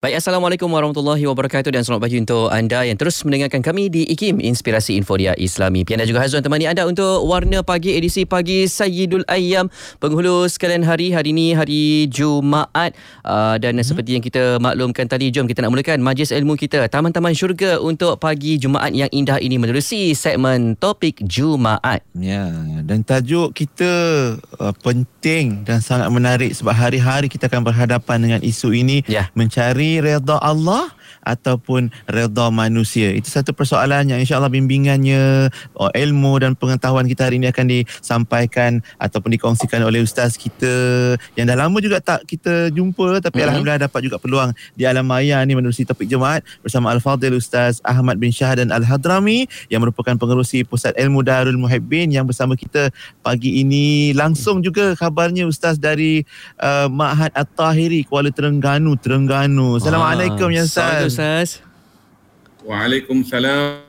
Baik, Assalamualaikum warahmatullahi wabarakatuh dan selamat pagi untuk anda yang terus mendengarkan kami di IKIM Inspirasi Infordia Islami. Pian dan juga Hazwan temani anda untuk Warna Pagi edisi Pagi Sayyidul Ayyam. Penghulu sekalian hari, hari ini hari Jumaat. Uh, dan hmm. seperti yang kita maklumkan tadi, jom kita nak mulakan majlis ilmu kita. Taman-taman syurga untuk pagi Jumaat yang indah ini menerusi segmen topik Jumaat. Ya, dan tajuk kita uh, penting dan sangat menarik sebab hari-hari kita akan berhadapan dengan isu ini. Ya. Mencari redha Allah ataupun redha manusia. Itu satu persoalan yang insya-Allah bimbingannya, oh, ilmu dan pengetahuan kita hari ini akan disampaikan ataupun dikongsikan oleh ustaz kita yang dah lama juga tak kita jumpa tapi mm-hmm. alhamdulillah dapat juga peluang di alam maya ni menerusi topik Jumaat bersama Al-Fadhil Ustaz Ahmad bin Shah dan Al-Hadrami yang merupakan pengerusi Pusat Ilmu Darul Muhibbin yang bersama kita pagi ini langsung juga kabarnya ustaz dari uh, Ma'had At-Tahiri Kuala Terengganu Terengganu. Assalamualaikum ya ustaz. Ustaz. Waalaikumsalam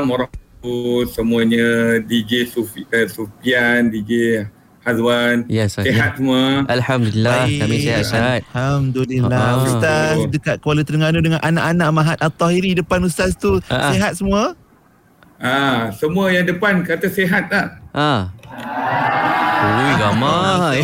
warahmatullahi semuanya DJ Sufi, uh, Sufian, DJ Hazwan. Ya, yes, Sehat semua. Alhamdulillah. Baik. Kami sihat, Ustaz. Alhamdulillah. Oh. Ustaz dekat Kuala Terengganu dengan anak-anak Mahat At-Tahiri depan Ustaz tu. Uh-huh. Sihat semua? Ah, semua yang depan kata sihat tak? Ah. Ui, ramai.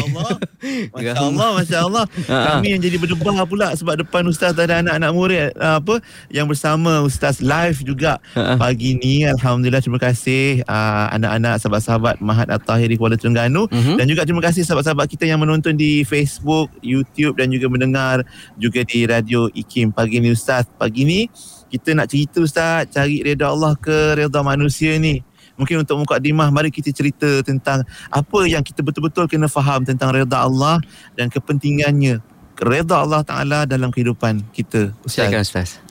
Masya Allah, Masya Allah. Kami yang jadi berdebar pula sebab depan Ustaz ada anak-anak murid uh, apa yang bersama Ustaz live juga pagi ni. Alhamdulillah, terima kasih uh, anak-anak sahabat-sahabat Mahat At-Tahiri Kuala Terengganu. Uh-huh. Dan juga terima kasih sahabat-sahabat kita yang menonton di Facebook, YouTube dan juga mendengar juga di Radio IKIM pagi ni Ustaz. Pagi ni kita nak cerita Ustaz, cari reda Allah ke reda manusia ni mungkin untuk mukadimah mari kita cerita tentang apa yang kita betul-betul kena faham tentang redha Allah dan kepentingannya redha Allah Taala dalam kehidupan kita. Silakan Ustaz.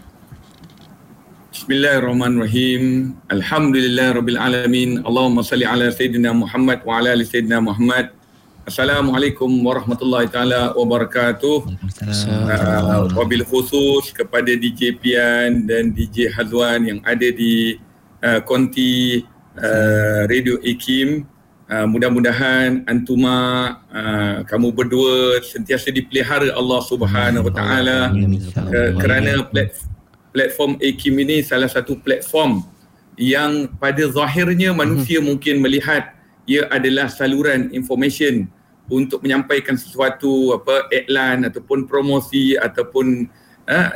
Bismillahirrahmanirrahim. Alhamdulillahirabbil alamin. Allahumma salli ala sayidina Muhammad wa ala ali sayidina Muhammad. Assalamualaikum warahmatullahi taala wabarakatuh. Uh, wabil khusus kepada DJ Pian dan DJ Hazwan yang ada di uh, konti uh, Radio Ikim uh, mudah-mudahan antuma uh, kamu berdua sentiasa dipelihara Allah Subhanahu Wa Taala. Kerana platform Ikim ini salah satu platform yang pada zahirnya manusia hmm. mungkin melihat ia adalah saluran information untuk menyampaikan sesuatu apa iklan ataupun promosi ataupun uh,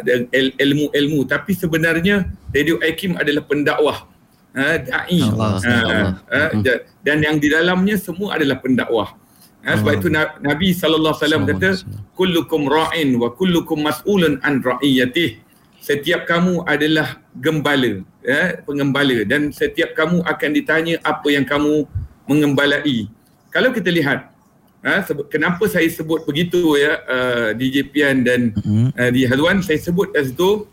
ilmu-ilmu. Tapi sebenarnya Radio Ikim adalah pendakwah ha, da'i ha, ha, dan yang di dalamnya semua adalah pendakwah. Ha, sebab itu Nabi SAW kata kullukum ra'in wa kullukum mas'ulun an ra'iyatih. Setiap kamu adalah gembala ya, pengembala. Dan setiap kamu akan ditanya apa yang kamu mengembalai. Kalau kita lihat ha, kenapa saya sebut begitu ya uh, DJ Pian dan uh, di Haluan saya sebut as itu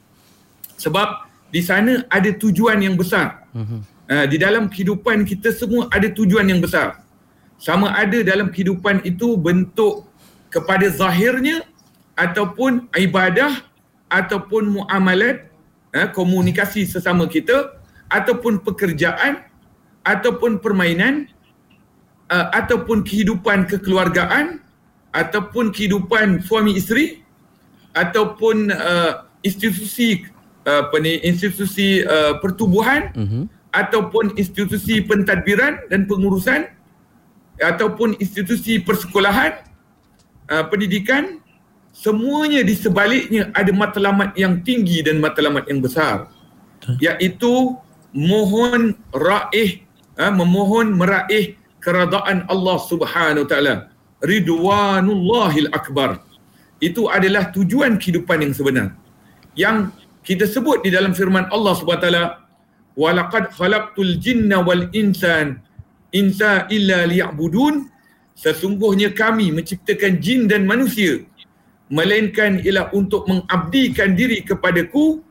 sebab di sana ada tujuan yang besar. Uh-huh. Uh, di dalam kehidupan kita semua ada tujuan yang besar. Sama ada dalam kehidupan itu bentuk kepada zahirnya ataupun ibadah ataupun muamalat, uh, komunikasi sesama kita ataupun pekerjaan ataupun permainan uh, ataupun kehidupan kekeluargaan ataupun kehidupan suami isteri ataupun uh, institusi apa ni institusi uh, pertubuhan uh-huh. ataupun institusi pentadbiran dan pengurusan ataupun institusi persekolahan uh, pendidikan semuanya di sebaliknya ada matlamat yang tinggi dan matlamat yang besar. Iaitu mohon raih uh, memohon meraih keradaan Allah Subhanahu taala. Ridwanullahil akbar. Itu adalah tujuan kehidupan yang sebenar. Yang kita sebut di dalam firman Allah SWT walaqad khalaqtul jinna wal insan insa illa liya'budun sesungguhnya kami menciptakan jin dan manusia melainkan ialah untuk mengabdikan diri kepadaku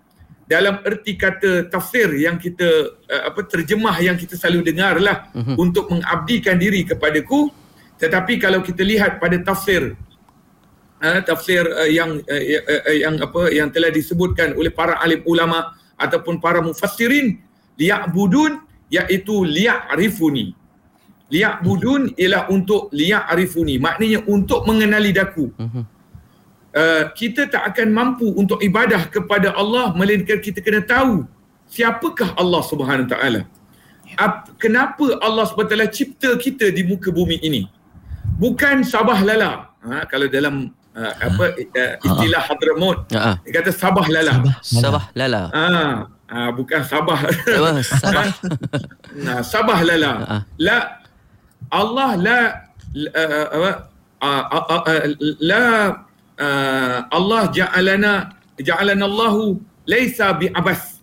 dalam erti kata tafsir yang kita uh, apa terjemah yang kita selalu dengarlah uh-huh. untuk mengabdikan diri kepadaku tetapi kalau kita lihat pada tafsir uh, tafsir uh, yang uh, yang apa yang telah disebutkan oleh para alim ulama ataupun para mufassirin liya'budun iaitu liya'rifuni liya'budun ialah untuk liya'rifuni maknanya untuk mengenali daku uh-huh. uh, kita tak akan mampu untuk ibadah kepada Allah melainkan kita kena tahu siapakah Allah Subhanahu taala. Kenapa Allah SWT cipta kita di muka bumi ini? Bukan sabah lala. Ha, kalau dalam uh, apa uh, istilah Hadramaut, uh, dia kata sabah lala. Sabah, sabah lala. Ha, uh, bukan sabah. sabah. nah, sabah lala. Uh, la Allah la uh, uh, uh, uh, uh, la uh, Allah ja'alana ja'alana Allahu laisa bi abas.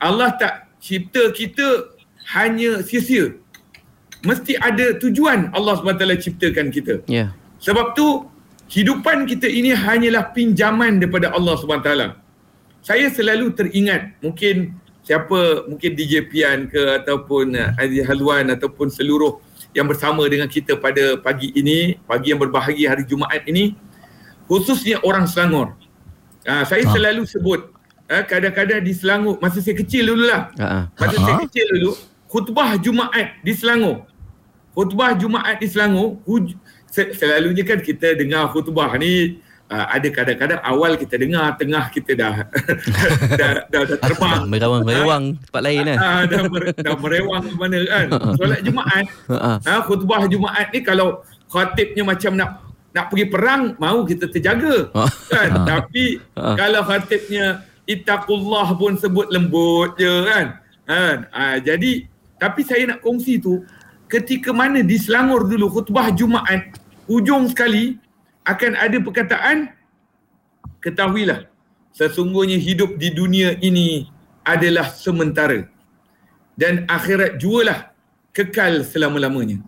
Allah tak cipta kita hanya sia-sia. Mesti ada tujuan Allah SWT ciptakan kita. Yeah. Sebab tu hidupan kita ini hanyalah pinjaman daripada Allah SWT. Saya selalu teringat mungkin siapa mungkin DJ Pian ke ataupun uh, Aziz Halwan ataupun seluruh yang bersama dengan kita pada pagi ini, pagi yang berbahagia hari Jumaat ini, khususnya orang Selangor. Uh, saya ha. selalu sebut uh, kadang-kadang di Selangor masa saya kecil dulu lah. Uh-huh. Masa uh-huh. saya kecil dulu khutbah Jumaat di Selangor. Khutbah Jumaat di Selangor huj- selalunya kan kita dengar khutbah ni uh, ada kadang-kadang awal kita dengar tengah kita dah dah, dah, dah terbang. Merewang-merewang tempat lain kan? uh, dah, dah merewang ke mana kan? Solat Jumaat. Uh, khutbah Jumaat ni kalau khatibnya macam nak nak pergi perang mau kita terjaga. Kan? Tapi kalau khatibnya ittaqullah pun sebut lembut je kan? Kan? Uh, jadi tapi saya nak kongsi tu ketika mana di Selangor dulu khutbah Jumaat hujung sekali akan ada perkataan ketahuilah sesungguhnya hidup di dunia ini adalah sementara dan akhirat jualah kekal selama-lamanya.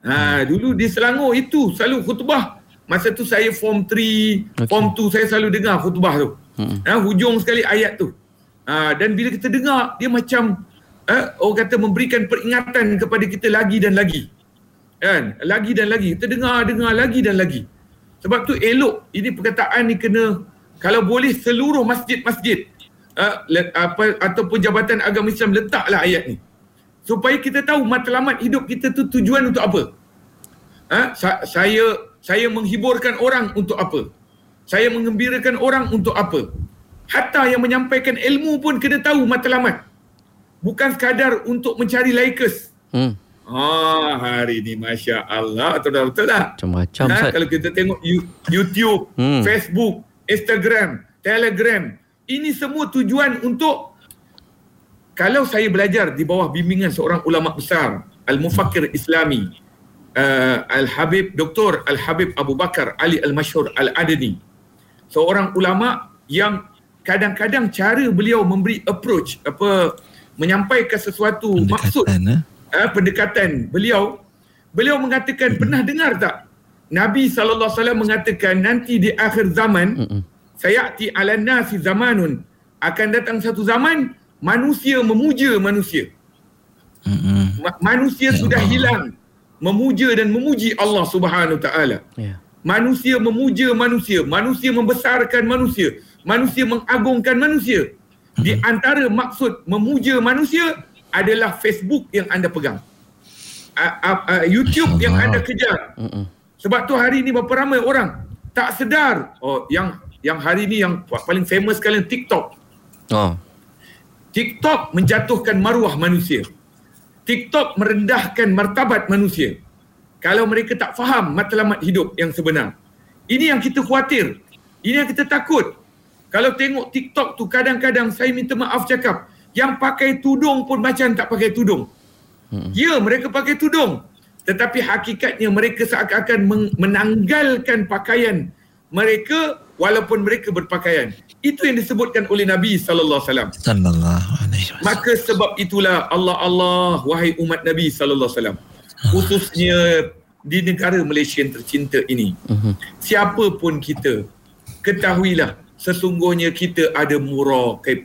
Ha dulu di Selangor itu selalu khutbah masa tu saya form 3, okay. form 2 saya selalu dengar khutbah tu. Hmm. Ha hujung sekali ayat tu. Ha dan bila kita dengar dia macam ha, orang kata memberikan peringatan kepada kita lagi dan lagi. Kan? Lagi dan lagi. Kita dengar dengar lagi dan lagi. Sebab tu elok ini perkataan ni kena kalau boleh seluruh masjid-masjid uh, apa ataupun jabatan agama Islam letaklah ayat ni. Supaya kita tahu matlamat hidup kita tu tujuan untuk apa. Uh, sa- saya saya menghiburkan orang untuk apa? Saya mengembirakan orang untuk apa? Hatta yang menyampaikan ilmu pun kena tahu matlamat. Bukan sekadar untuk mencari laikus. Hmm. Ah hari ni masya Allah betul betul lah. Macam-macam. Ha, kalau kita tengok YouTube, hmm. Facebook, Instagram, Telegram, ini semua tujuan untuk kalau saya belajar di bawah bimbingan seorang ulama besar, Al-Mufakir Islami, uh, Al-Habib Dr. Al-Habib Abu Bakar Ali Al-Mashhur Al-Adani. Seorang ulama yang kadang-kadang cara beliau memberi approach apa menyampaikan sesuatu Pendekatan, maksud eh? Uh, pendekatan. Beliau beliau mengatakan pernah dengar tak? Nabi sallallahu alaihi wasallam mengatakan nanti di akhir zaman sayati ala nasi zamanun. Akan datang satu zaman manusia memuja manusia. Ma- manusia ya sudah hilang. Memuja dan memuji Allah Subhanahu taala. Ya. manusia memuja manusia. Manusia membesarkan manusia. Manusia mengagungkan manusia. Di antara maksud memuja manusia adalah Facebook yang anda pegang. Uh, uh, uh, YouTube yang anda kejar. Sebab tu hari ni berapa ramai orang tak sedar. Oh, yang yang hari ni yang paling famous sekali TikTok. Oh. TikTok menjatuhkan maruah manusia. TikTok merendahkan martabat manusia. Kalau mereka tak faham matlamat hidup yang sebenar. Ini yang kita khawatir. Ini yang kita takut. Kalau tengok TikTok tu kadang-kadang saya minta maaf cakap yang pakai tudung pun macam tak pakai tudung. Hmm. Ya, mereka pakai tudung. Tetapi hakikatnya mereka seakan-akan menanggalkan pakaian mereka walaupun mereka berpakaian. Itu yang disebutkan oleh Nabi sallallahu alaihi wasallam. Maka sebab itulah Allah Allah wahai umat Nabi sallallahu alaihi wasallam. Khususnya di negara Malaysia yang tercinta ini. Uh-huh. Siapa pun kita ketahuilah sesungguhnya kita ada muraqib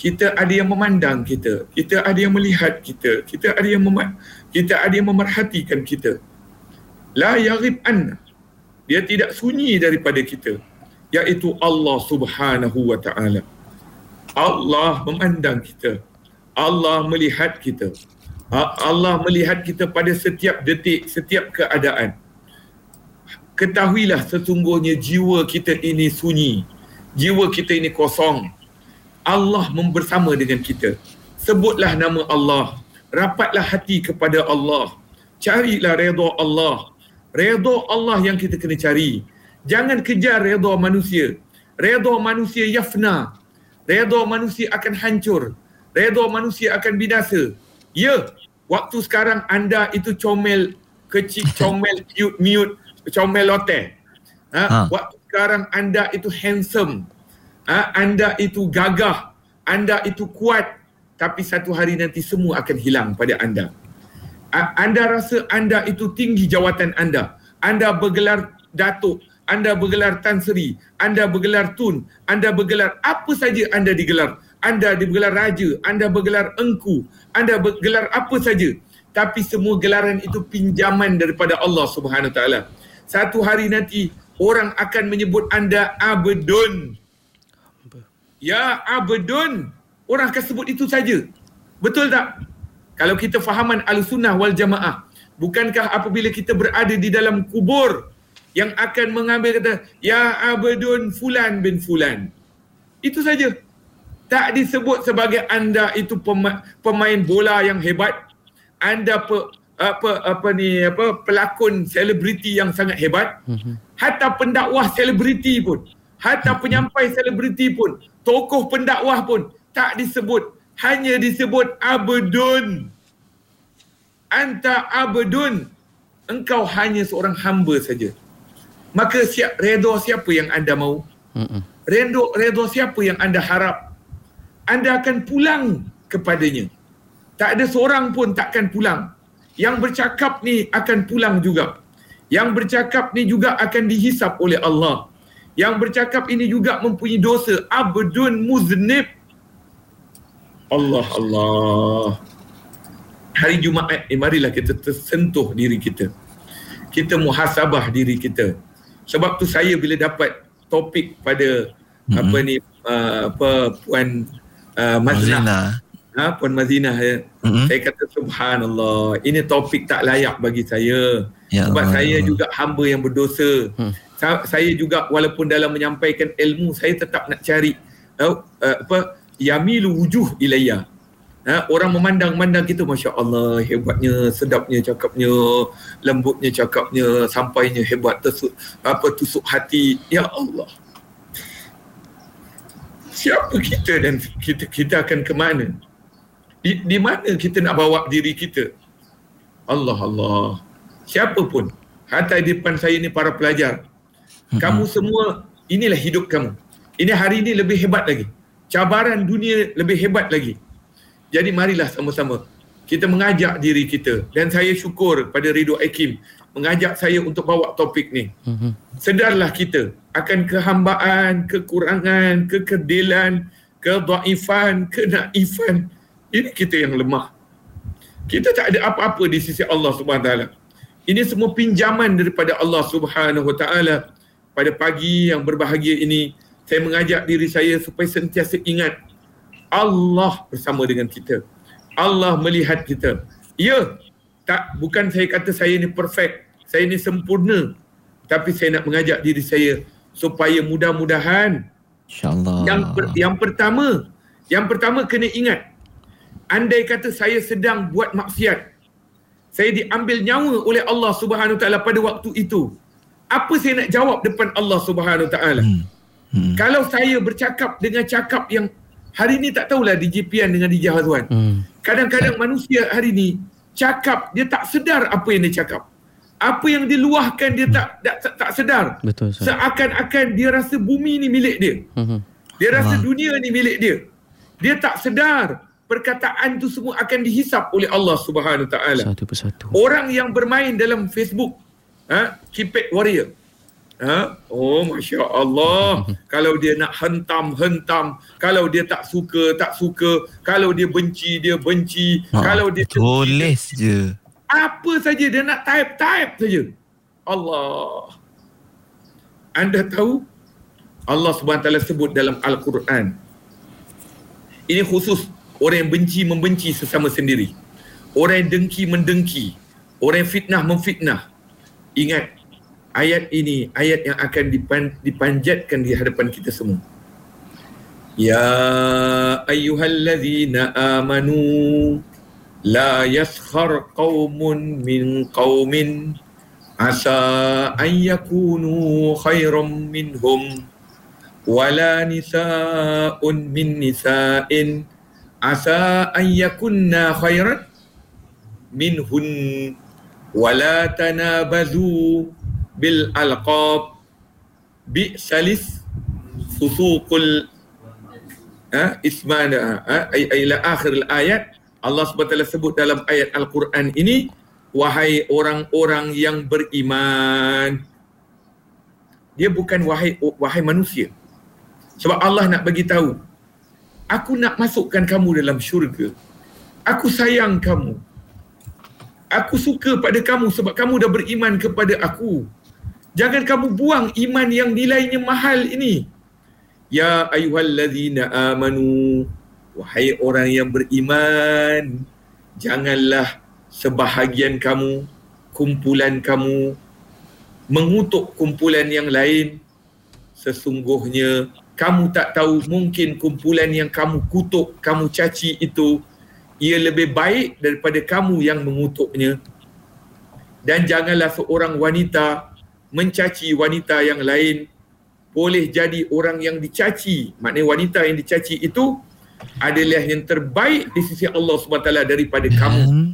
kita ada yang memandang kita. Kita ada yang melihat kita. Kita ada yang mem- kita ada yang memerhatikan kita. La yaghib an dia tidak sunyi daripada kita. Iaitu Allah Subhanahu wa taala. Allah memandang kita. Allah melihat kita. Allah melihat kita pada setiap detik setiap keadaan. Ketahuilah sesungguhnya jiwa kita ini sunyi. Jiwa kita ini kosong. Allah membersama dengan kita. Sebutlah nama Allah. Rapatlah hati kepada Allah. Carilah redha Allah. Redha Allah yang kita kena cari. Jangan kejar redha manusia. Redha manusia yafna. Redha manusia akan hancur. Redha manusia akan binasa. Ya, waktu sekarang anda itu comel kecil, comel cute, mute, comel lote. Ha? ha? Waktu sekarang anda itu handsome. Ha? Anda itu gagah. Anda itu kuat. Tapi satu hari nanti semua akan hilang pada anda. Anda rasa anda itu tinggi jawatan anda. Anda bergelar datuk. Anda bergelar Tan Sri, anda bergelar Tun, anda bergelar apa saja anda digelar. Anda digelar raja, anda bergelar engku, anda bergelar apa saja. Tapi semua gelaran itu pinjaman daripada Allah Subhanahu taala. Satu hari nanti orang akan menyebut anda abdun. Ya abdun. Orang akan sebut itu saja. Betul tak? Kalau kita fahaman al-sunnah wal jamaah, bukankah apabila kita berada di dalam kubur, yang akan mengambil kata ya abdun fulan bin fulan itu saja tak disebut sebagai anda itu pemain bola yang hebat anda pe, apa apa ni apa pelakon selebriti yang sangat hebat mhm. hatta pendakwah selebriti pun hatta penyampai selebriti pun tokoh pendakwah pun tak disebut. Hanya disebut abdun anta abdun engkau hanya seorang hamba saja. Maka siap redha siapa yang anda mahu redha redha siapa yang anda harap? Anda akan pulang kepadanya. Tak ada seorang pun takkan pulang. Yang bercakap ni akan pulang juga. Yang bercakap ni juga akan dihisap oleh Allah yang bercakap ini juga mempunyai dosa. Abdun muznib. Allah Allah. Hari Jumaat eh, marilah kita tersentuh diri kita. Kita muhasabah diri kita. Sebab tu saya bila dapat topik pada mm-hmm. apa ni uh, apa puan uh, Mazina ha puan Mazina ya. mm-hmm. saya kata subhanallah ini topik tak layak bagi saya ya sebab Allah. saya juga hamba yang berdosa hmm. saya juga walaupun dalam menyampaikan ilmu saya tetap nak cari uh, uh, apa yamilu wujuh ilayya Ha, orang memandang-mandang kita Masya Allah hebatnya, sedapnya cakapnya lembutnya cakapnya sampainya hebat tersuk, apa tusuk hati Ya Allah siapa kita dan kita kita akan ke mana di, di mana kita nak bawa diri kita? Allah Allah. Siapa pun hatta di depan saya ni para pelajar. Kamu semua inilah hidup kamu. Ini hari ini lebih hebat lagi. Cabaran dunia lebih hebat lagi. Jadi marilah sama-sama kita mengajak diri kita. Dan saya syukur pada Ridho Akim mengajak saya untuk bawa topik ni. Mhm. Sedarlah kita akan kehambaan, kekurangan, kekerdilan, kedaifan, kenaifan. Ini kita yang lemah. Kita tak ada apa-apa di sisi Allah Subhanahu taala. Ini semua pinjaman daripada Allah Subhanahu taala. Pada pagi yang berbahagia ini, saya mengajak diri saya supaya sentiasa ingat Allah bersama dengan kita. Allah melihat kita. Ya, tak bukan saya kata saya ni perfect, saya ni sempurna. Tapi saya nak mengajak diri saya supaya mudah-mudahan insyaallah. Yang per, yang pertama, yang pertama kena ingat andai kata saya sedang buat maksiat saya diambil nyawa oleh Allah Subhanahu taala pada waktu itu apa saya nak jawab depan Allah Subhanahu taala hmm. hmm. kalau saya bercakap dengan cakap yang Hari ni tak tahulah DJ Pian dengan DJ Hazwan. Hmm. Kadang-kadang manusia hari ni cakap dia tak sedar apa yang dia cakap. Apa yang diluahkan dia tak tak, tak, tak sedar. Betul. Seakan-akan dia rasa bumi ni milik dia. Hmm. Dia rasa ha. dunia ni milik dia. Dia tak sedar perkataan tu semua akan dihisap oleh Allah Subhanahu taala. Satu persatu. Orang yang bermain dalam Facebook, ha, keypad warrior. Ha? Oh Masya Allah Kalau dia nak hentam, hentam Kalau dia tak suka, tak suka Kalau dia benci, dia benci ha, Kalau dia Tulis je Apa saja dia nak type, type saja Allah Anda tahu Allah SWT sebut dalam Al-Quran Ini khusus Orang yang benci membenci sesama sendiri. Orang yang dengki mendengki. Orang yang fitnah memfitnah. Ingat ayat ini ayat yang akan dipan, dipanjatkan di hadapan kita semua. Ya ayyuhallazina amanu la yaskhar qaumun min qaumin asa an yakunu khairam minhum wala nisa'un min nisa'in asa an yakunna khairan minhun wala tanabazu bil alqab bi salis fusuqul ha ismana ha ila akhir al ayat. Allah SWT sebut dalam ayat Al-Quran ini wahai orang-orang yang beriman. Dia bukan wahai wahai manusia. Sebab Allah nak bagi tahu aku nak masukkan kamu dalam syurga. Aku sayang kamu. Aku suka pada kamu sebab kamu dah beriman kepada aku. Jangan kamu buang iman yang nilainya mahal ini. Ya ayuhallazina amanu. Wahai orang yang beriman. Janganlah sebahagian kamu, kumpulan kamu, mengutuk kumpulan yang lain. Sesungguhnya kamu tak tahu mungkin kumpulan yang kamu kutuk, kamu caci itu ia lebih baik daripada kamu yang mengutuknya. Dan janganlah seorang wanita mencaci wanita yang lain boleh jadi orang yang dicaci. Maknanya wanita yang dicaci itu adalah yang terbaik di sisi Allah SWT daripada kamu. Hmm.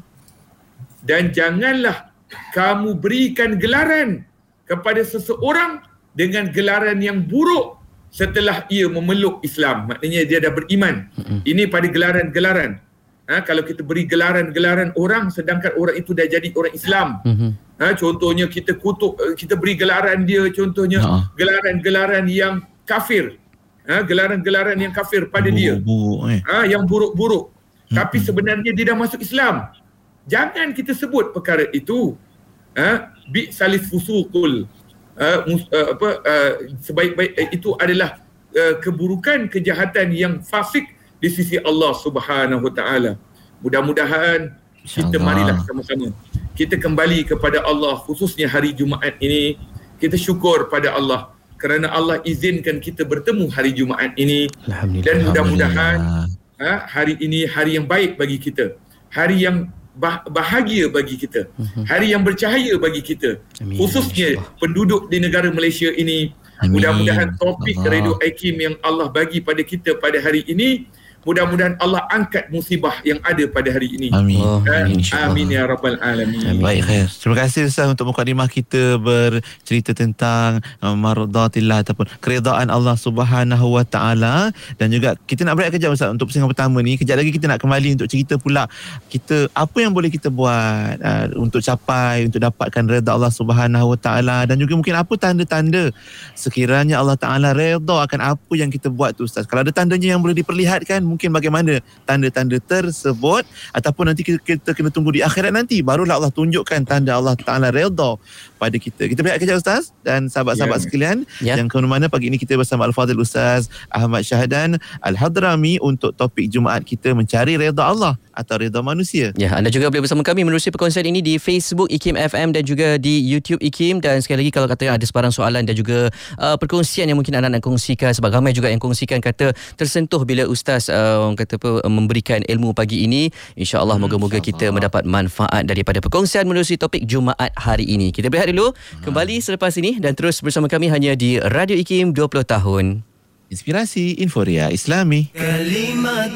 Dan janganlah kamu berikan gelaran kepada seseorang dengan gelaran yang buruk setelah ia memeluk Islam maknanya dia dah beriman. Mm-hmm. ini pada gelaran-gelaran. Ha, kalau kita beri gelaran-gelaran orang sedangkan orang itu dah jadi orang Islam. Mm-hmm. ha, contohnya kita kutuk eh, kita beri gelaran dia contohnya uh gelaran-gelaran yang kafir. Ha, gelaran-gelaran yang kafir pada buruk, dia. Buruk, eh. ha, yang buruk-buruk. Mm-hmm. tapi sebenarnya dia dah masuk Islam. Jangan kita sebut perkara itu. Ha, bi salis fusukul uh, uh, apa uh, sebaik-baik uh, itu adalah uh, keburukan kejahatan yang fasik di sisi Allah Subhanahu taala. Mudah-mudahan kita marilah sama-sama kita kembali kepada Allah khususnya hari Jumaat ini. Kita syukur pada Allah kerana Allah izinkan kita bertemu hari Jumaat ini. Dan mudah-mudahan ha, hari ini hari yang baik bagi kita. Hari yang bahagia bagi kita. Mhm. Hari yang bercahaya bagi kita. Amin. Khususnya penduduk di negara Malaysia ini. Mudah-mudahan topik Radio Aikim yang Allah bagi pada kita pada hari ini mudah-mudahan Allah angkat musibah yang ada pada hari ini. Amin. Oh, amin. amin ya rabbal alamin. Amin. Baik khair. Terima kasih Ustaz untuk mukadimah kita bercerita tentang uh, mardatillah ataupun keridaan Allah Subhanahu wa taala dan juga kita nak berehat kejap Ustaz untuk pusingan pertama ni. Kejap lagi kita nak kembali untuk cerita pula kita apa yang boleh kita buat uh, untuk capai untuk dapatkan redha Allah Subhanahu wa taala dan juga mungkin apa tanda-tanda sekiranya Allah taala redha akan apa yang kita buat tu Ustaz. Kalau ada tandanya yang boleh diperlihatkan mungkin bagaimana tanda-tanda tersebut ataupun nanti kita, kita kena tunggu di akhirat nanti barulah Allah tunjukkan tanda Allah Taala redha pada kita. Kita berehat kejap Ustaz dan sahabat-sahabat yeah. sekalian yeah. yang ke mana pagi ini kita bersama Al-Fadhil Ustaz Ahmad Syahdan Al-Hadrami untuk topik Jumaat kita mencari redha Allah atau redha manusia. Ya, anda juga boleh bersama kami menerusi perkongsian ini di Facebook IKIM FM dan juga di YouTube IKIM dan sekali lagi kalau kata ada sebarang soalan dan juga uh, perkongsian yang mungkin anda nak kongsikan sebab ramai juga yang kongsikan kata tersentuh bila Ustaz uh, kata apa uh, memberikan ilmu pagi ini insyaallah hmm, moga-moga kita mendapat manfaat daripada perkongsian menerusi topik Jumaat hari ini kita berehat dulu. Hmm. kembali selepas ini dan terus bersama kami hanya di Radio Ikim 20 tahun. Inspirasi inforia islami. Kalimat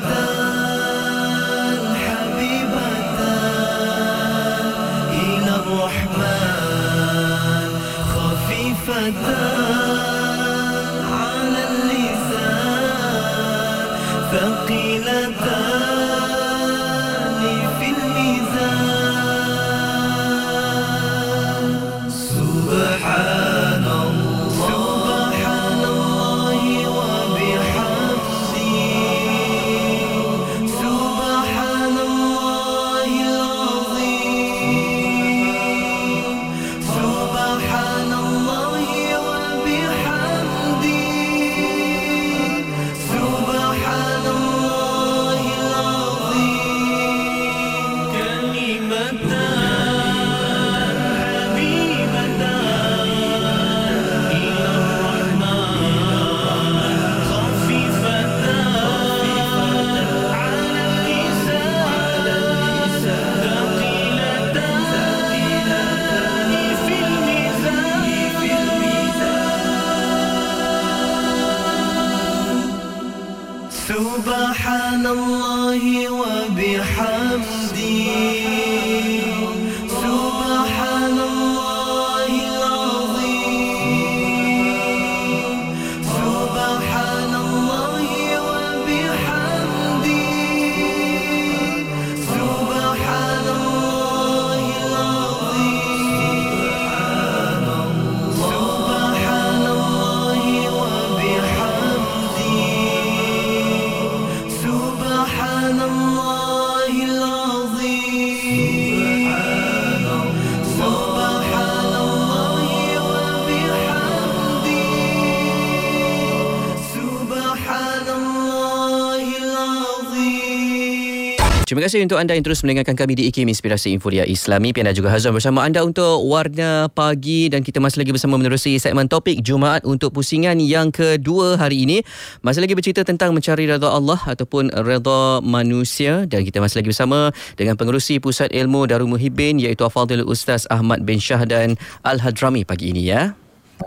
Terima kasih untuk anda yang terus mendengarkan kami di IKIM Inspirasi Inforia Islami. Pian dan juga Hazwan bersama anda untuk Warna Pagi dan kita masih lagi bersama menerusi segmen topik Jumaat untuk pusingan yang kedua hari ini. Masih lagi bercerita tentang mencari redha Allah ataupun redha manusia dan kita masih lagi bersama dengan pengerusi Pusat Ilmu Darul Muhibin iaitu Afadil Ustaz Ahmad bin Shah dan Al-Hadrami pagi ini ya.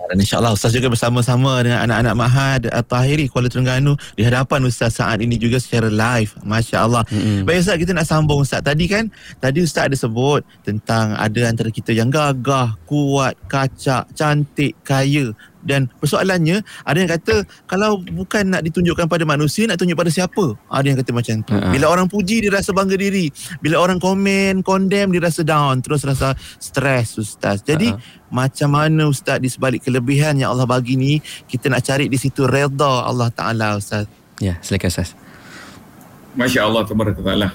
Dan insyaAllah Ustaz juga bersama-sama dengan anak-anak Mahad Tahiri Kuala Terengganu di hadapan Ustaz saat ini juga secara live. Masya Allah. Mm-hmm. Baik Ustaz, kita nak sambung Ustaz. Tadi kan, tadi Ustaz ada sebut tentang ada antara kita yang gagah, kuat, kacak, cantik, kaya dan persoalannya ada yang kata kalau bukan nak ditunjukkan pada manusia nak tunjuk pada siapa? Ada yang kata macam tu. Uh-huh. bila orang puji dia rasa bangga diri. Bila orang komen condemn dia rasa down. Terus rasa stres ustaz. Jadi uh-huh. macam mana ustaz di sebalik kelebihan yang Allah bagi ni kita nak cari di situ redha Allah taala ustaz. Ya silakan ustaz. masya-Allah tabarakallah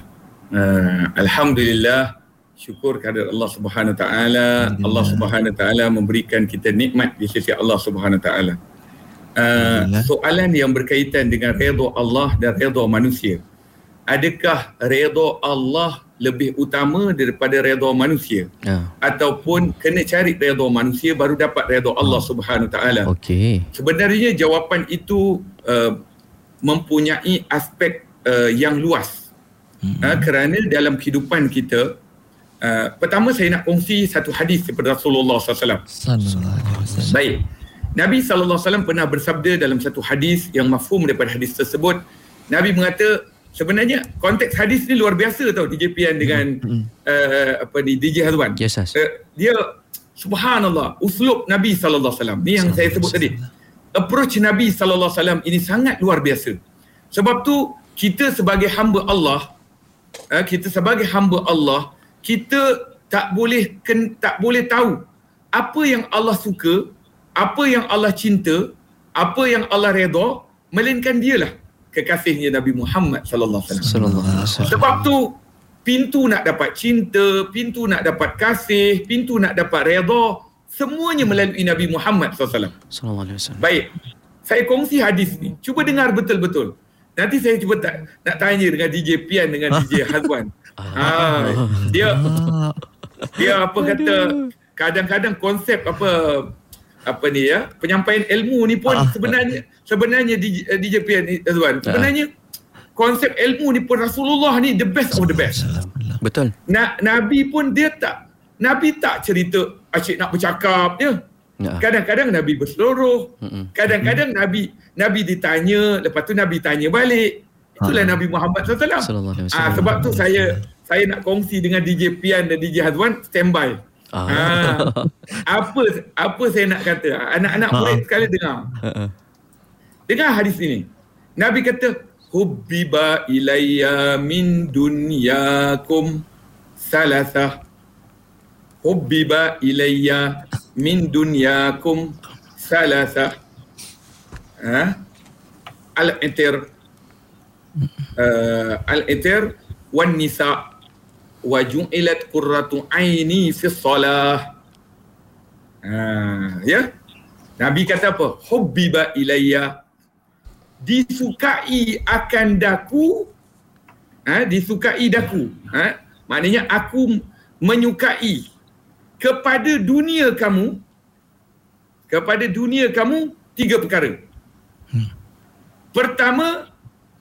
uh, alhamdulillah syukur kepada Allah Subhanahu taala. Allah Subhanahu taala memberikan kita nikmat di sisi Allah Subhanahu taala. Uh, soalan yang berkaitan dengan redha Allah dan redha manusia. Adakah redha Allah lebih utama daripada redha manusia? Ya. ataupun kena cari redha manusia baru dapat redha Allah Subhanahu taala? Okey. Sebenarnya jawapan itu uh, mempunyai aspek uh, yang luas. Hmm. uh, kerana dalam kehidupan kita Uh, pertama saya nak kongsi satu hadis daripada Rasulullah SAW. Baik. Nabi SAW pernah bersabda dalam satu hadis yang mafhum daripada hadis tersebut. Nabi mengata sebenarnya konteks hadis ni luar biasa tau DJ dengan mm-hmm. uh, apa ni DJ Hazwan. Yes, uh, dia subhanallah uslub Nabi SAW. Ni yang saya sebut tadi. Approach Nabi SAW ini sangat luar biasa. Sebab tu kita sebagai hamba Allah uh, kita sebagai hamba Allah kita tak boleh ken, tak boleh tahu apa yang Allah suka, apa yang Allah cinta, apa yang Allah redha, melainkan dialah kekasihnya Nabi Muhammad sallallahu alaihi wasallam. Sebab tu pintu nak dapat cinta, pintu nak dapat kasih, pintu nak dapat redha, semuanya melalui Nabi Muhammad sallallahu alaihi wasallam. Baik. Saya kongsi hadis ni. Cuba dengar betul-betul. Nanti saya cuba tak, nak tanya dengan DJ Pian dengan DJ Hazwan. Ha, dia dia apa kata kadang-kadang konsep apa apa ni ya penyampaian ilmu ni pun ah. sebenarnya sebenarnya DJ, DJ Pian Azwan sebenarnya konsep ilmu ni pun Rasulullah ni the best of the best. Betul. Na, Nabi pun dia tak Nabi tak cerita asyik nak bercakap dia. Ya. Kadang-kadang Nabi berseluruh. Kadang-kadang Nabi Nabi ditanya, lepas tu Nabi tanya balik. Itulah ha. Nabi Muhammad SAW. Ah, sebab tu saya saya nak kongsi dengan DJ Pian dan DJ Hazwan standby. Ah. Ah, apa apa saya nak kata? Anak-anak murid ah. sekali dengar. Uh-uh. Dengar hadis ini. Nabi kata, "Hubbiba ilayya min dunyakum salasah." Hubbiba ilayya min dunyakum salasah. Ha? Al-itir uh, al-itir wan nisa wa ju'ilat qurratu aini fi salah uh, ya? Nabi kata apa? Hubbiba ilayya. Disukai akan daku. Ha, disukai daku. Ha? maknanya aku menyukai kepada dunia kamu kepada dunia kamu tiga perkara hmm. pertama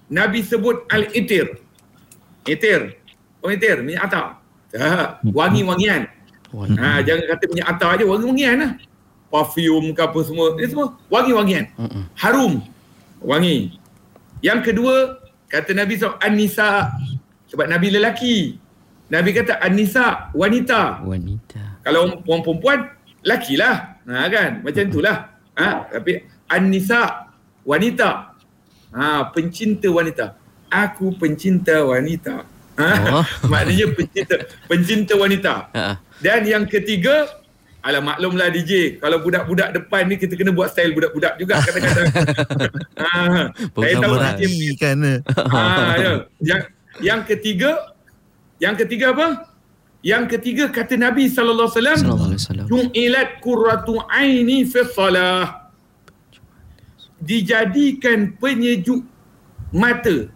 Nabi sebut al-itir. Itir. Oh itir, minyak atar. Ha, wangi-wangian. Ha, jangan kata minyak atar aja, wangi-wangian lah. Parfum ke apa semua. Ini semua wangi-wangian. Harum. Wangi. Yang kedua, kata Nabi SAW, An-Nisa. Sebab Nabi lelaki. Nabi kata An-Nisa, wanita. Wanita. Kalau orang perempuan, lelaki lah. Ha, kan? Macam itulah. Ha, tapi An-Nisa, wanita. Ha, pencinta wanita. Aku pencinta wanita. Ha, Oh. maknanya pencinta pencinta wanita. Ha. Dan yang ketiga, Alah maklumlah DJ, kalau budak-budak depan ni kita kena buat style budak-budak juga kadang-kadang. ha, saya tahu Berani kan? Ah, ya. Yang yang ketiga, yang ketiga apa? Yang ketiga kata Nabi sallallahu alaihi wasallam. "Ju'ilat qurratu aini fi salah." Dijadikan penyejuk mata.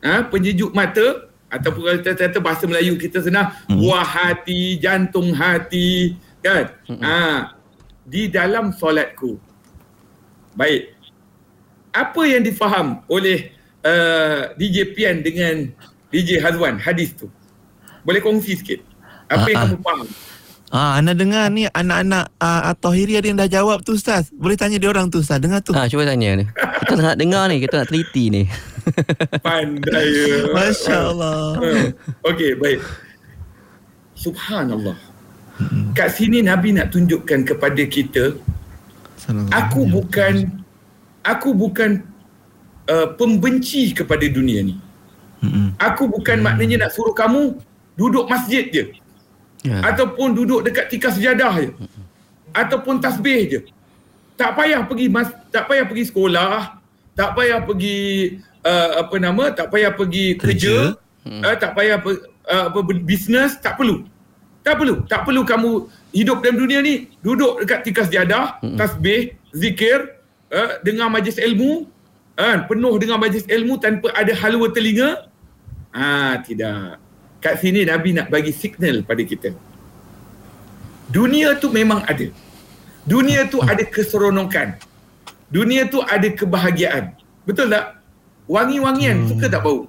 Ha, penyejuk mata ataupun kalau kita bahasa Melayu kita senang Hmm. buah hati, jantung hati, kan? Ha, di dalam solatku. Baik. Apa yang difaham oleh uh, DJ Pian dengan DJ Hazwan hadis tu? Boleh kongsi sikit. Apa yang Ah, ah. kamu faham? Ah, anda dengar ni anak-anak uh, At-Tahiri ada yang dah jawab tu Ustaz. Boleh tanya dia orang tu Ustaz. Dengar tu. Ha, cuba tanya ni. Kita nak dengar ni, kita nak teliti ni. Pandai ya. Masya Allah. Ah. Okey, baik. Subhanallah. Kat sini Nabi nak tunjukkan kepada kita, aku bukan aku bukan uh, pembenci kepada dunia ni. Mm-mm. Aku bukan maknanya nak suruh kamu duduk masjid je. Ya. ataupun duduk dekat tikar sejadah je. Ataupun tasbih je. Tak payah pergi mas, tak payah pergi sekolah tak payah pergi uh, apa nama tak payah pergi kerja, Kerja. Uh, tak payah per, uh, apa bisnes tak perlu. Tak perlu. Tak perlu kamu hidup dalam dunia ni duduk dekat tikar sejadah tasbih zikir uh, dengar majlis ilmu uh, penuh dengan majlis ilmu tanpa ada halwa telinga. Ah tidak kat sini Nabi nak bagi signal pada kita. Dunia tu memang ada. Dunia tu ada keseronokan. Dunia tu ada kebahagiaan. Betul tak? Wangi-wangian hmm. suka tak bau?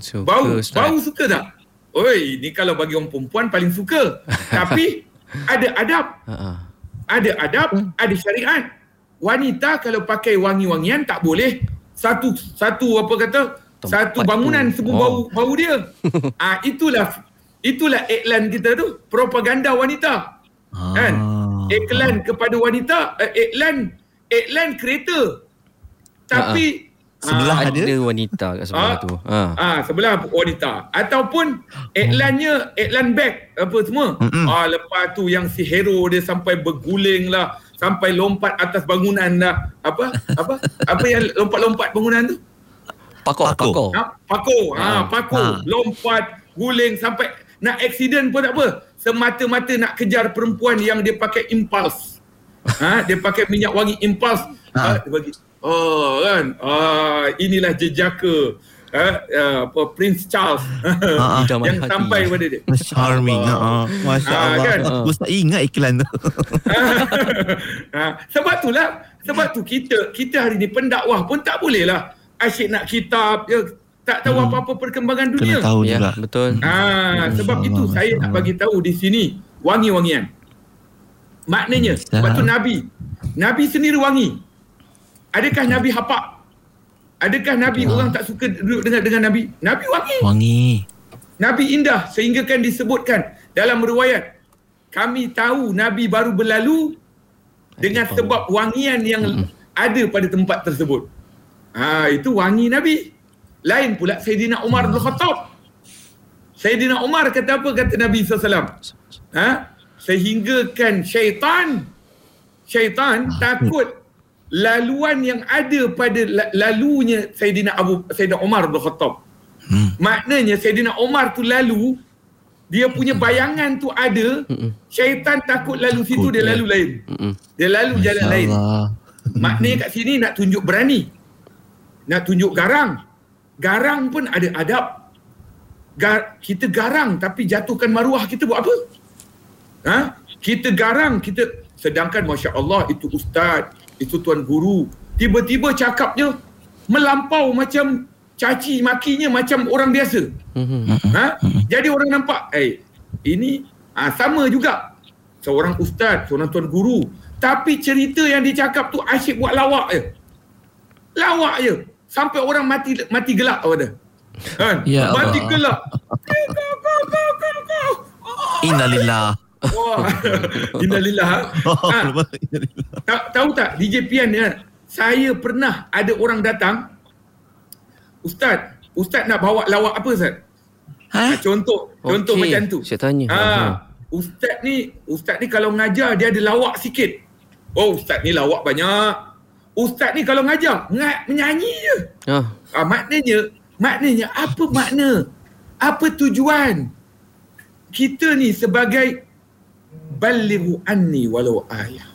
Suka, bau, Ustaz. bau suka tak? Oi, ni kalau bagi orang perempuan paling suka. Tapi ada adab, Ha, ha. ada adab, ada syariat. Wanita kalau pakai wangi-wangian tak boleh satu satu apa kata satu bangunan tu. semua Oh. bau bau dia. ah itulah itulah iklan kita tu propaganda wanita. Ah. Kan? Iklan kepada wanita, eh, iklan iklan kereta. Tapi Sebelah ah, ada? Ada wanita kat sebelah Ah. tu. Ha. Ah sebelah wanita ataupun iklannya iklan beg apa semua. Mm-mm. Ah lepas tu yang si hero dia sampai berguling lah, sampai lompat atas bangunan lah. Apa? Apa? apa yang lompat-lompat bangunan tu? Pakok, Pakok. pakok. Ha, pako. Ha, Ah. Ah. Lompat, guling sampai nak accident pun tak apa. Semata-mata nak kejar perempuan yang dia pakai impuls. Ha, dia pakai minyak wangi impuls. Ah. Ha, dia bagi. Oh kan. Ah, inilah jejaka ha, uh, apa Prince Charles Ah, ah. Idaman yang hati. sampai pada dia. Charming. Ha, Masya Ah, Allah. kan? Aku tak ingat iklan tu. ha, sebab itulah sebab tu kita kita hari ni pendakwah pun tak boleh lah asyik nak kitab ya, tak tahu Hmm. apa-apa perkembangan dunia. Kena tahu Ya, juga. betul. Ah, Masya sebab Allah, itu saya nak Allah. bagi tahu di sini wangi-wangian. Maknanya Masya sebab tu Allah. Nabi. Nabi sendiri wangi. Adakah Nabi hapak? Adakah Nabi Ya. orang tak suka duduk dengan dengan Nabi? Nabi wangi. Wangi. Nabi indah sehingga kan disebutkan dalam riwayat kami tahu Nabi baru berlalu dengan sebab wangian yang ada pada tempat tersebut. Ha, itu wangi Nabi. Lain pula Sayyidina Umar bin Khattab. Sayyidina Umar kata apa kata Nabi SAW? Ha? Sehingga kan syaitan syaitan takut laluan yang ada pada la- lalunya Sayyidina Abu Sayyidina Umar bin Khattab. Hmm. Maknanya Sayyidina Umar tu lalu dia punya bayangan tu ada syaitan takut lalu situ Takut, dia lalu lain. Mm-mm. Dia lalu jalan Masya lain. Allah. Maknanya kat sini nak tunjuk berani. Nak tunjuk garang. Garang pun ada adab. Gar, kita garang tapi jatuhkan maruah kita buat apa? Ha? Kita garang, kita sedangkan Masya Allah itu ustaz, itu tuan guru. Tiba-tiba cakapnya melampau macam caci makinya macam orang biasa. Mhm. Ha? Jadi orang nampak, eh ini ah, sama juga. Seorang ustaz, seorang tuan guru. Tapi cerita yang dia cakap tu asyik buat lawak je. Lawak je. Sampai orang mati mati gelak apa dah. Kan? Ya mati Allah. Eh, kau, kau, kau, kau. Innalillah. Wah. Innalillah. ha. Ta- tahu tak DJ Pian ni kan? Saya pernah ada orang datang Ustaz, Ustaz nak bawa lawak apa Ustaz? Ha? Contoh, contoh Okey, macam tu. saya tanya. Ha. Ha. Ustaz ni, Ustaz ni kalau ngajar dia ada lawak sikit. Oh, Ustaz ni lawak banyak. Ustaz ni kalau ngajar, nga- menyanyi je. Ah. Ah, maknanya, maknanya apa makna? Apa tujuan? Kita ni sebagai balighu anni walau ayah.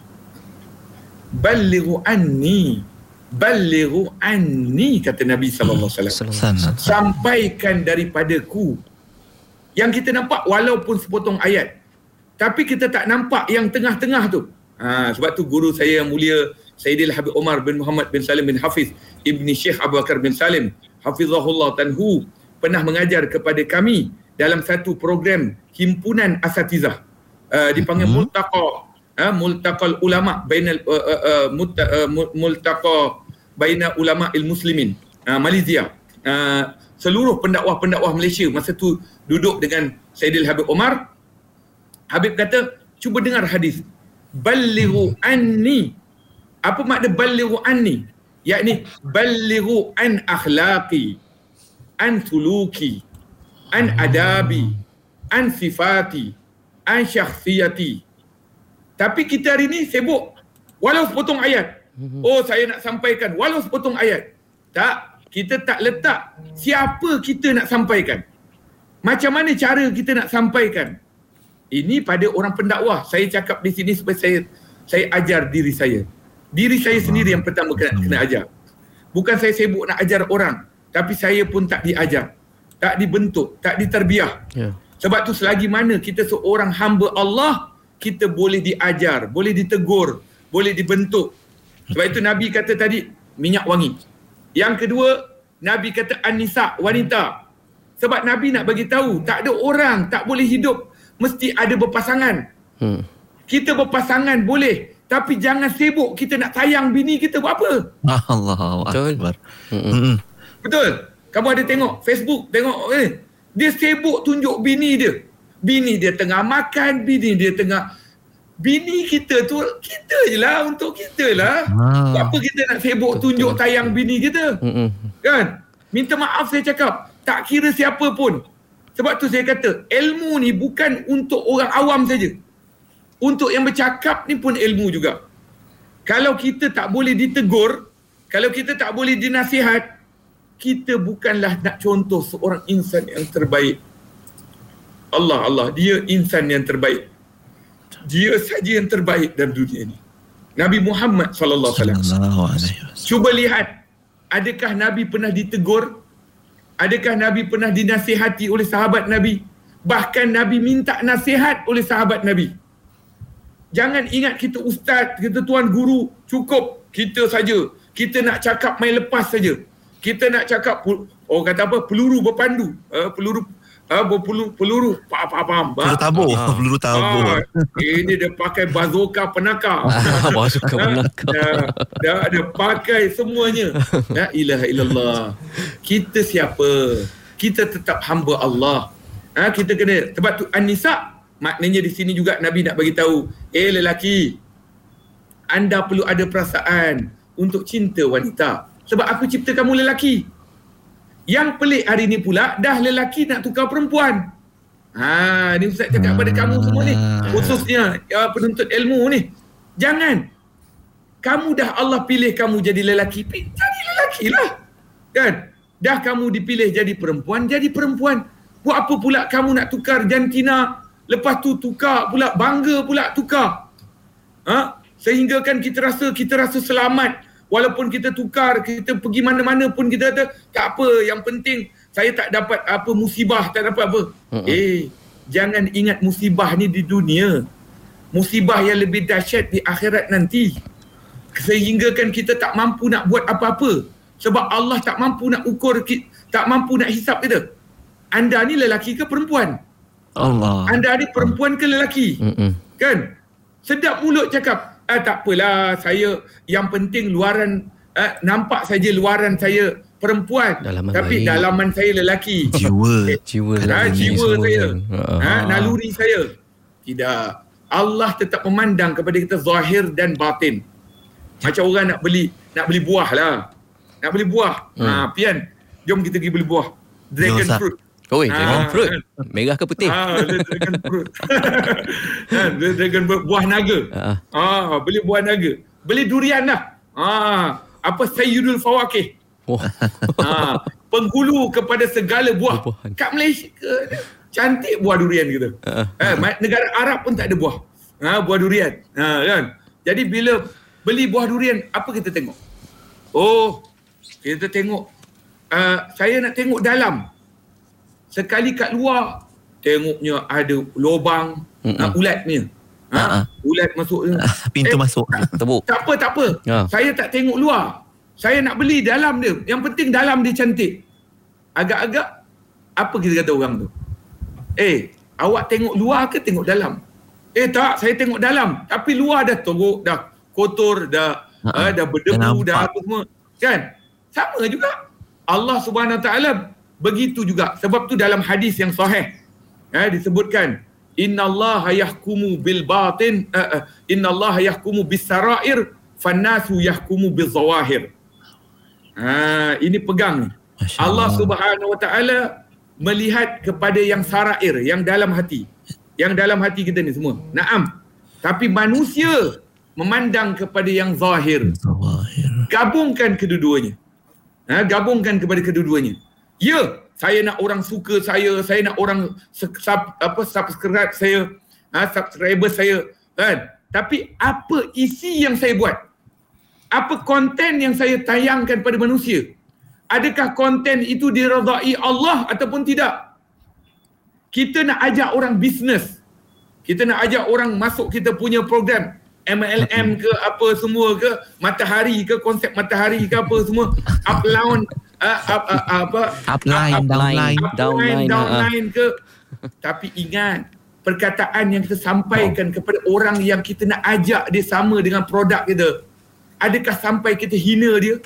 Balighu anni. Balighu anni kata Nabi sallallahu alaihi wasallam. Sampaikan daripadaku. Yang kita nampak walaupun sepotong ayat. Tapi kita tak nampak yang tengah-tengah tu. Ha, sebab tu guru saya yang mulia Sayyidil Habib Omar bin Muhammad bin Salim bin Hafiz Ibni Syekh Abu Bakar bin Salim Hafizahullah Tanhu pernah mengajar kepada kami dalam satu program himpunan asatizah. Uh, dipanggil Mhm. multaqa uh, multaqal ulama bainal uh, uh, uh, uh, mul- multaqa baina ulama il muslimin uh, Malaysia. Uh, seluruh pendakwah-pendakwah Malaysia masa tu duduk dengan Sayyidil Habib Omar. Habib kata cuba dengar hadis. Balighu anni apa makna balighu anni? Yakni balighu an akhlaqi an suluki an adabi an sifati an syakhsiyati. Tapi kita hari ni sibuk. Walau sepotong ayat. Oh saya nak sampaikan. Walau sepotong ayat. Tak kita tak letak siapa kita nak sampaikan. Macam mana cara kita nak sampaikan? Ini pada orang pendakwah. Saya cakap di sini supaya saya saya ajar diri saya. Diri saya sendiri yang pertama kena, kena ajar. Bukan saya sibuk nak ajar orang. Tapi saya pun tak diajar. Tak dibentuk. Tak diterbiah. Ya. Sebab tu selagi mana kita seorang hamba Allah, kita boleh diajar, boleh ditegur, boleh dibentuk. Sebab itu Nabi kata tadi, minyak wangi. Yang kedua, Nabi kata An-Nisa, wanita. Sebab Nabi nak bagi tahu, tak ada orang tak boleh hidup mesti ada berpasangan. Hmm. Kita berpasangan boleh, tapi jangan sibuk kita nak sayang bini kita buat apa? Allahu Betul. akbar. Betul. Kamu ada tengok Facebook, tengok eh. Dia sibuk tunjuk bini dia. Bini dia tengah makan, bini dia tengah bini kita tu kita je lah untuk kita lah. Ah. Apa kita nak sibuk tunjuk tayang bini kita? Mm-mm. Kan? Minta maaf saya cakap. Tak kira siapa pun. Sebab tu saya kata, ilmu ni bukan untuk orang awam saja. Untuk yang bercakap ni pun ilmu juga. Kalau kita tak boleh ditegur, kalau kita tak boleh dinasihat, kita bukanlah nak contoh seorang insan yang terbaik. Allah Allah, dia insan yang terbaik. Dia saja yang terbaik dalam dunia ini. Nabi Muhammad sallallahu alaihi wasallam. Cuba lihat, adakah Nabi pernah ditegur? Adakah Nabi pernah dinasihati oleh sahabat Nabi? Bahkan Nabi minta nasihat oleh sahabat Nabi. Jangan ingat kita ustaz, kita tuan guru, cukup kita saja. Kita nak cakap main lepas saja. Kita nak cakap orang kata apa? Peluru berpandu. Uh, peluru uh, peluru peluru faham faham faham. Peluru tabur, peluru tabur. Ah, ini dia pakai bazooka penakar. Ah, Dah, melangkah. dah, dah ada pakai semuanya. La ilaha illallah. Kita siapa? Kita tetap hamba Allah. Ha, kita kena sebab tu An-Nisa maknanya di sini juga Nabi nak bagi tahu, eh lelaki, anda perlu ada perasaan untuk cinta wanita. Sebab aku cipta kamu lelaki. Yang pelik hari ni pula dah lelaki nak tukar perempuan. Ha, ni Ustaz cakap pada kamu semua ni. Khususnya ya, penuntut ilmu ni. Jangan. Kamu dah Allah pilih kamu jadi lelaki. Jadi lelaki lah. Kan? Dah kamu dipilih jadi perempuan, jadi perempuan. Buat apa pula kamu nak tukar jantina. Lepas tu tukar pula, bangga pula tukar. Ha? Sehingga kan kita rasa kita rasa selamat. Walaupun kita tukar kita pergi mana-mana pun kita kata tak apa yang penting saya tak dapat apa musibah tak dapat apa. Mm-mm. eh jangan ingat musibah ni di dunia. Musibah yang lebih dahsyat di akhirat nanti. Sehingga kan kita tak mampu nak buat apa-apa. Sebab Allah tak mampu nak ukur tak mampu nak hisap kita. Anda ni lelaki ke perempuan Allah. anda ni perempuan ke lelaki Mm-mm. Kan? Sedap mulut cakap, ah tak apalah saya yang penting luaran uh, nampak saja luaran saya perempuan Dalaman tapi baik. dalaman saya lelaki. Jiwa. Jiwa Ha, lelaki jiwa saya. Ha, Ha, naluri saya. Tidak. Allah tetap memandang kepada kita zahir dan batin. Macam orang nak beli nak beli buah lah. Nak beli buah. Hmm. Ha, pian. Jom kita pergi beli buah. Dragon Ustaz. fruit. Oi, dragon Ah, fruit. Merah ke putih? Ah, dragon fruit. ha, dragon fruit buah naga. Ah. Ah, beli buah naga. Beli durian lah. Ah, apa Sayyidul Fawakih. Oh. ha, penghulu kepada segala buah. Buah-buahan. Kat Malaysia cantik buah durian kita. Ha, ma- negara Arab pun tak ada buah. Ha, buah durian. Ha, kan? Jadi bila beli buah durian, apa kita tengok? Oh, kita tengok uh, saya nak tengok dalam. Sekali kat luar tengoknya ada lubang Mm-mm. uh, ulatnya. Ha, Ha-ha. ulat masuk. Pintu Eh, masuk. Tebuk. tak apa, tak apa. Ya. Saya tak tengok luar. Saya nak beli dalam dia. Yang penting dalam dia cantik. Agak-agak, apa kita kata orang tu? Eh, awak tengok luar ke tengok dalam? Eh tak, saya tengok dalam. Tapi luar dah teruk, dah kotor, dah Ha-ha. uh, dah berdebu, dah apa semua. Kan? Sama juga. Allah Subhanahu Wa Taala begitu juga. Sebab tu dalam hadis yang sahih eh, disebutkan Inna Allah yahkumu bil batin uh, uh, Inna Allah yahkumu bis sarair fannasu yahkumu bil zawahir. Ha, ini pegang ni. Allah Allah. Subhanahu Wa Taala melihat kepada yang sarair, yang dalam hati. Yang dalam hati kita ni semua. Naam. Tapi manusia memandang kepada yang zahir. Zawahir. Gabungkan kedua-duanya. Ha, gabungkan kepada kedua-duanya. Ya, saya nak orang suka saya, saya nak orang sub, apa subscribe saya, ha, subscriber saya, kan? Tapi apa isi yang saya buat? Apa konten yang saya tayangkan pada manusia? Adakah konten itu diredai Allah ataupun tidak? Kita nak ajak orang bisnes. Kita nak ajak orang masuk kita punya program MLM ke apa semua ke matahari ke konsep matahari ke apa semua upline uh, up, uh, apa? Upline, up- downline. upline Downline, downline ke? Tapi ingat perkataan yang kita sampaikan kepada orang yang kita nak ajak dia sama dengan produk kita adakah sampai kita hina dia?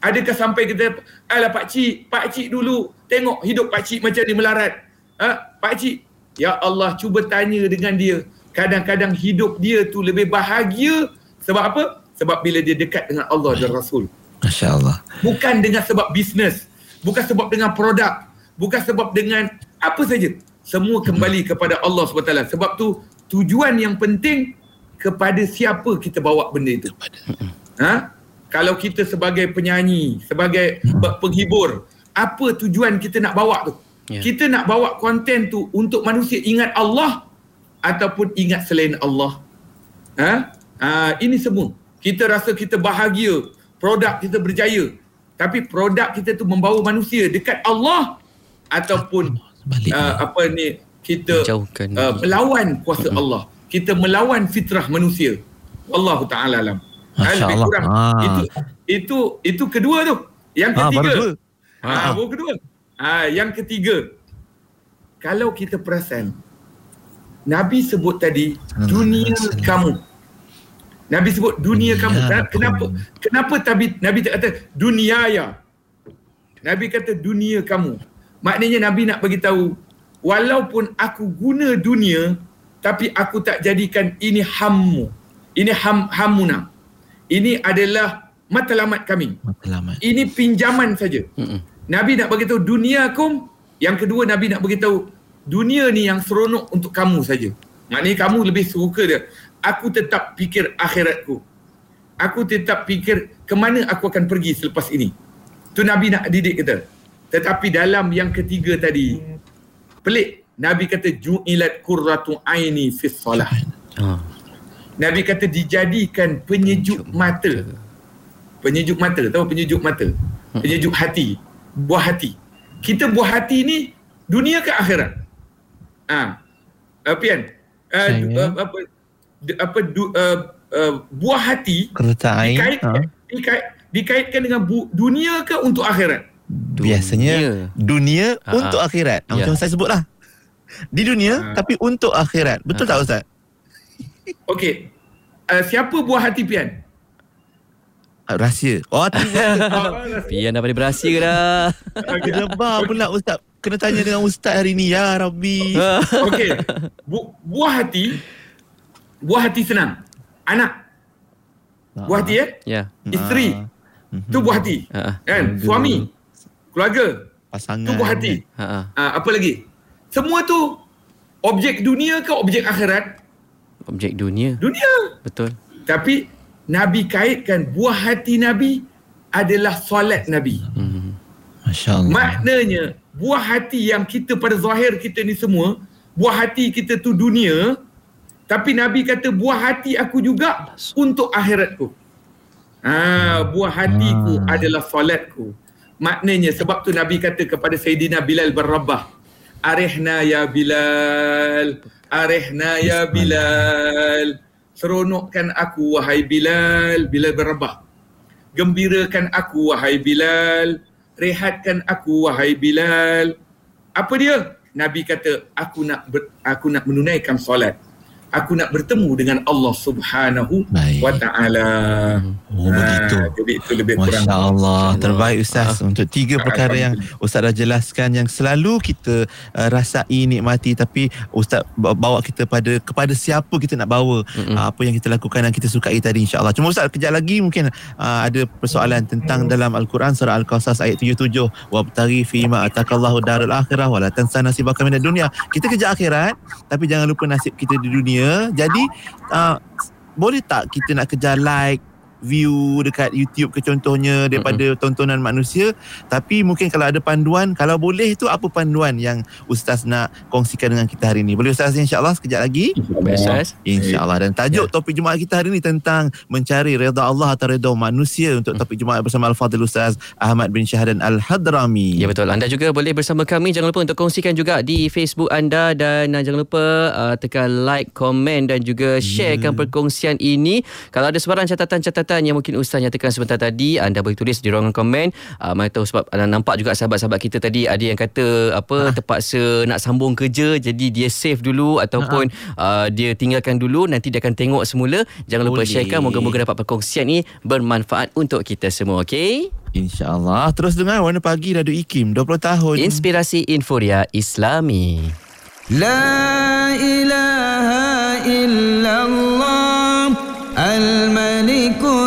Adakah sampai kita Alah pak cik Pak cik dulu Tengok hidup pak cik macam ni melarat. Ha? Pak cik Ya Allah cuba tanya dengan dia. Kadang-kadang hidup dia tu lebih bahagia. Sebab apa? Sebab bila dia dekat dengan Allah dan Rasul Masya Allah. Bukan dengan sebab bisnes Bukan sebab dengan produk Bukan sebab dengan Apa saja Semua kembali kepada Allah SWT Sebab tu Tujuan yang penting Kepada siapa kita bawa benda itu Ha? Kalau kita sebagai penyanyi, sebagai pe- penghibur, apa tujuan kita nak bawa tu? Ya. Kita nak bawa konten tu untuk manusia ingat Allah ataupun ingat selain Allah. Ha? Ha, ini semua. Kita rasa kita bahagia, produk kita berjaya. Tapi produk kita tu membawa manusia dekat Allah ataupun Sebaliknya. uh, apa ni kita Menjauhkan uh, melawan kuasa Allah. Kita melawan fitrah manusia. Wallahu taala alam. Ha, lebih Allah. kurang. Ah. Itu itu itu kedua tu. Yang Ah, ketiga. Ha, Ah. baru kedua. Ha, yang ketiga. Kalau kita perasan Nabi sebut tadi dunia kamu. Nabi sebut dunia Dunia kamu. Kenapa kamu. kenapa, kenapa Nabi Nabi tak kata dunia ya? Nabi kata dunia kamu. Maknanya Nabi nak bagi tahu walaupun aku guna dunia tapi aku tak jadikan ini hammu. Ini ham hamuna. Ini adalah matlamat kami. Matlamat. Ini pinjaman saja. Mm-mm. Nabi nak bagi tahu duniakum. Yang kedua Nabi nak bagi tahu dunia ni yang seronok untuk kamu saja. Maknanya kamu lebih suka dia. Aku tetap fikir akhiratku. Aku tetap fikir ke mana aku akan pergi selepas ini. Tu Nabi nak didik kita. Tetapi dalam yang ketiga tadi pelik. Nabi kata ju'ilat qurratu aini fi solah. Ha. Nabi kata dijadikan penyejuk mata. Penyejuk mata, tahu penyejuk mata? Penyejuk hati, buah hati. Kita buah hati ni dunia ke akhirat? Ah. Uh, Pian. Uh, Saya- uh, apa apa du, uh, uh, buah hati dikaitkan, Ha. dikait, dikaitkan dengan bu, dunia ke untuk akhirat? Biasanya dunia Ah, untuk ah. akhirat. Ya. Macam saya sebutlah. Di dunia Ah. tapi untuk akhirat. Betul tak Ustaz? Okey. Uh, siapa buah hati Pian? Rahsia. Oh, tidak. Pian dah pada berahsia ke dah? Gebar pula Ustaz. Kena tanya dengan Ustaz hari ni. Ya Rabbi. Okey. Bu- buah hati buah hati senang. Anak. Buah hati eh? Ya. Isteri. Mhm. Tu buah hati. Ha. Kan? Suami. Keluarga. Pasangan. Tu buah hati. Ha. ha. Ah, apa lagi? Semua tu objek dunia ke objek akhirat? Objek dunia. Dunia. Betul. Tapi Nabi kaitkan buah hati Nabi adalah solat Nabi. Hmm. Masya Allah. Maknanya buah hati yang kita pada zahir kita ni semua, buah hati kita tu dunia, tapi Nabi kata buah hati aku juga untuk akhiratku. Ah, buah hatiku Ah. adalah solatku. Maknanya sebab tu Nabi kata kepada Sayyidina Bilal bin Rabah, "Arihna ya Bilal, arihna ya Bilal." Seronokkan aku wahai Bilal, Bilal bin. Gembirakan aku wahai Bilal, rehatkan aku wahai Bilal. Apa dia? Nabi kata, aku nak ber, aku nak menunaikan solat. Aku nak bertemu dengan Allah Subhanahu Baik. wa taala. Oh, begitu. Ah, jadi itu lebih kurang. Masya Allah Terbaik Ustaz Untuk tiga perkara yang Ustaz dah jelaskan Yang selalu kita uh, Rasai nikmati Tapi Ustaz ba- bawa kita pada Kepada siapa kita nak bawa. Uh, Apa yang kita lakukan Dan kita sukai tadi InsyaAllah. Cuma Ustaz kejap lagi Mungkin uh, ada persoalan Tentang dalam Al-Quran Surah Al-Qasas ayat 77 Wabtari fima atakallahu darul akhirah Wala tansa nasibaka minat dunia. Kita kejar akhirat Tapi jangan lupa nasib kita di dunia Jadi uh, boleh tak kita nak kejar like view dekat YouTube ke contohnya daripada mm-hmm. tontonan manusia tapi mungkin kalau ada panduan kalau boleh tu apa panduan yang ustaz nak kongsikan dengan kita hari ni boleh ustaz insyaallah sekejap lagi Ustaz. insyaallah dan tajuk Ya. topik Jumaat kita hari ni tentang mencari redha Allah atau redha manusia untuk topik Jumaat bersama Al-Fadhil Ustaz Ahmad bin Syahdan Al-Hadrami Ya betul. Anda juga boleh bersama kami. Jangan lupa untuk kongsikan juga di Facebook anda dan uh, jangan lupa uh, tekan like, komen dan juga sharekan perkongsian ini. Kalau ada sebarang catatan-catatan perkataan yang mungkin Ustaz nyatakan sebentar tadi anda boleh tulis di ruangan komen. Uh, mana tahu sebab anda nampak juga sahabat-sahabat kita tadi ada yang kata apa ha. terpaksa nak sambung kerja jadi dia save dulu ataupun ha. uh, dia tinggalkan dulu nanti dia akan tengok semula. Jangan boleh. lupa sharekan moga-moga dapat perkongsian ni bermanfaat untuk kita semua okey? InsyaAllah. Terus dengar Warna Pagi Radu Ikim 20 tahun. Inspirasi Inforia Islami. La ilaha illallah Al-Malikul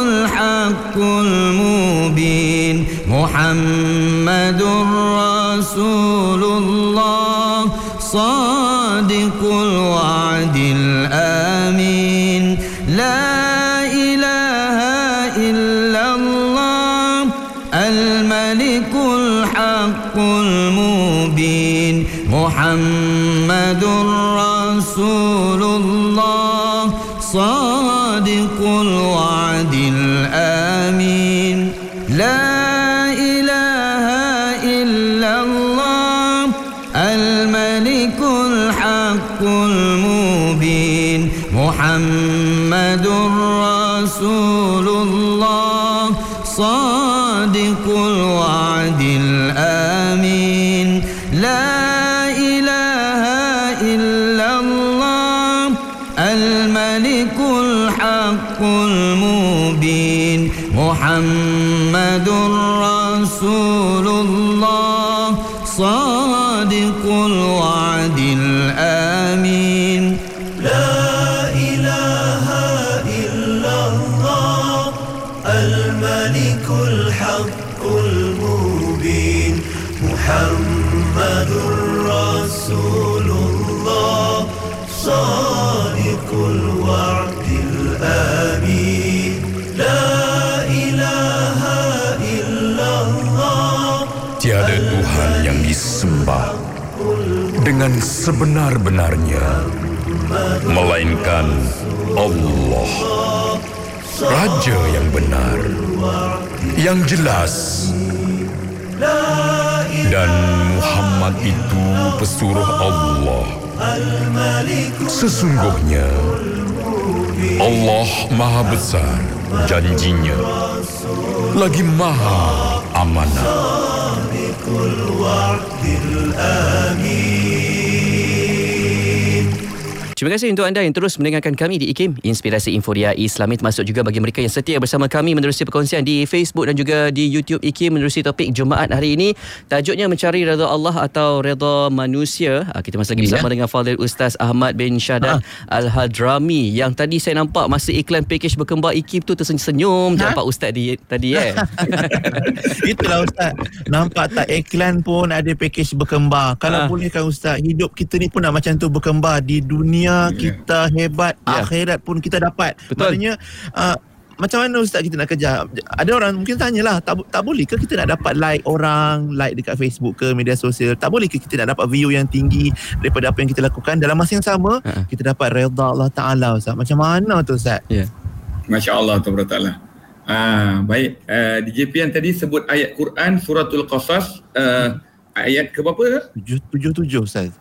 الحق المبين. محمد رسول الله صادق الوعد الآمين. محمد رسول الله صادق الوعد الآمين. لا إله إلا الله الملك الحق المبين. محمد رسول sebenar-benarnya melainkan Allah Raja yang benar yang jelas. Dan Muhammad itu pesuruh Allah. Sesungguhnya Allah Maha Besar janjinya lagi Maha Amanah Terima kasih untuk anda yang terus mendengarkan kami di IKIM Inspirasi Inforia Islami termasuk juga bagi mereka yang setia bersama kami menerusi perkongsian di Facebook dan juga di YouTube IKIM menerusi topik Jumaat hari ini. Tajuknya mencari redha Allah atau redha manusia. Ah, kita masih lagi bersama ya. dengan Fadil Ustaz Ahmad bin Syahadat ha. Al-Hadrami yang tadi saya nampak masa iklan package berkembar IKIM tu tersenyum-senyum ha? nampak Ustaz di, tadi eh. Itulah Ustaz. Nampak tak iklan pun ada package berkembar. Kalau ha. boleh kan Ustaz, hidup kita ni pun nak macam tu berkembar di dunia yeah. kita hebat, yeah. akhirat pun kita dapat. Betul. Maknanya uh, macam mana ustaz kita nak kerja? Ada orang mungkin tanyalah, tak tak boleh ke kita nak dapat like orang, like dekat Facebook ke media sosial? Tak boleh ke kita nak dapat view yang tinggi daripada apa yang kita lakukan dalam masa yang sama uh-huh. kita dapat redha Allah Taala ustaz. Macam mana tu ustaz? Ya. Yeah. Masya-Allah taala. Ah, baik. Uh, di JPN tadi sebut ayat Quran suratul Qasas uh, ayat ke berapa? 77 ustaz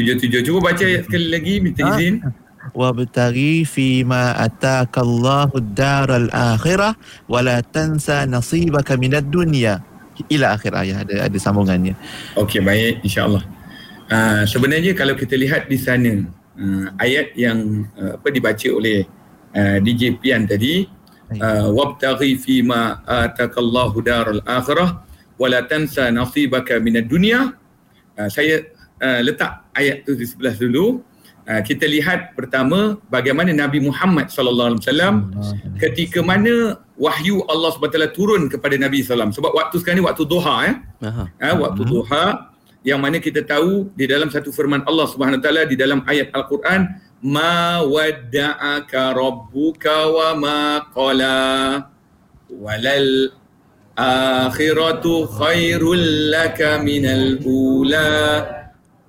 77. Cuba baca ayat sekali lagi minta izin. Ha? وابتغي فيما أتاك الله الدار الآخرة ولا تنسى نصيبك من الدنيا إلى آخر ayat ada ada sambungannya. Okey baik insyaallah. Uh, sebenarnya kalau kita lihat di sana uh, ayat yang uh, apa dibaca oleh uh, DJ Pian tadi uh, wabtaghi fima atakallahu daral akhirah wala tansa nasibaka minad dunya uh, saya uh, letak ayat tu di sebelah dulu. Ah, kita lihat pertama bagaimana Nabi Muhammad sallallahu alaihi wasallam ketika mana wahyu Allah SWT turun kepada Nabi sallam sebab waktu sekarang ni waktu duha eh? Ha, waktu duha yang mana kita tahu di dalam satu firman Allah Subhanahu taala di dalam ayat al-Quran ma wadda'aka rabbuka wa ma qala walal akhiratu khairul laka minal ula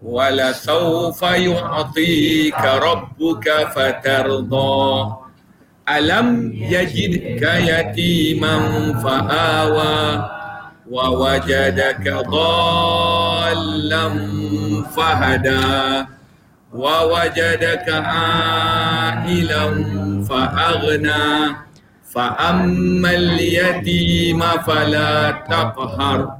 ولسوف يعطيك ربك فترضى ألم يجدك يتيما فآوى ووجدك ضالا فهدى ووجدك عائلا فأغنى فأما اليتيم فلا تقهر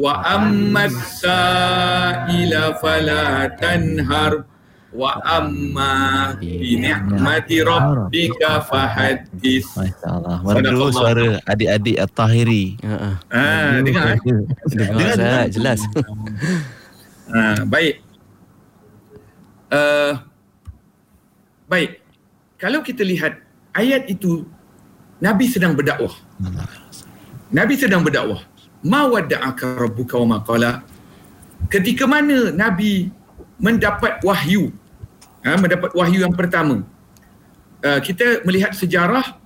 wa ammas sa'ila fala tanhar. Wa amma bi ni'mati rabbika fahaddis. Masyaallah. Merdu suara adik-adik at-tahiri. Ha ah, dengar eh? dengar jelas. Ha baik. Ah, baik. Kalau kita lihat ayat itu nabi sedang berdakwah. Nabi sedang berdakwah ma wadda'aka rabbuka wa maqala ketika mana nabi mendapat wahyu ha, mendapat wahyu yang pertama uh, kita melihat sejarah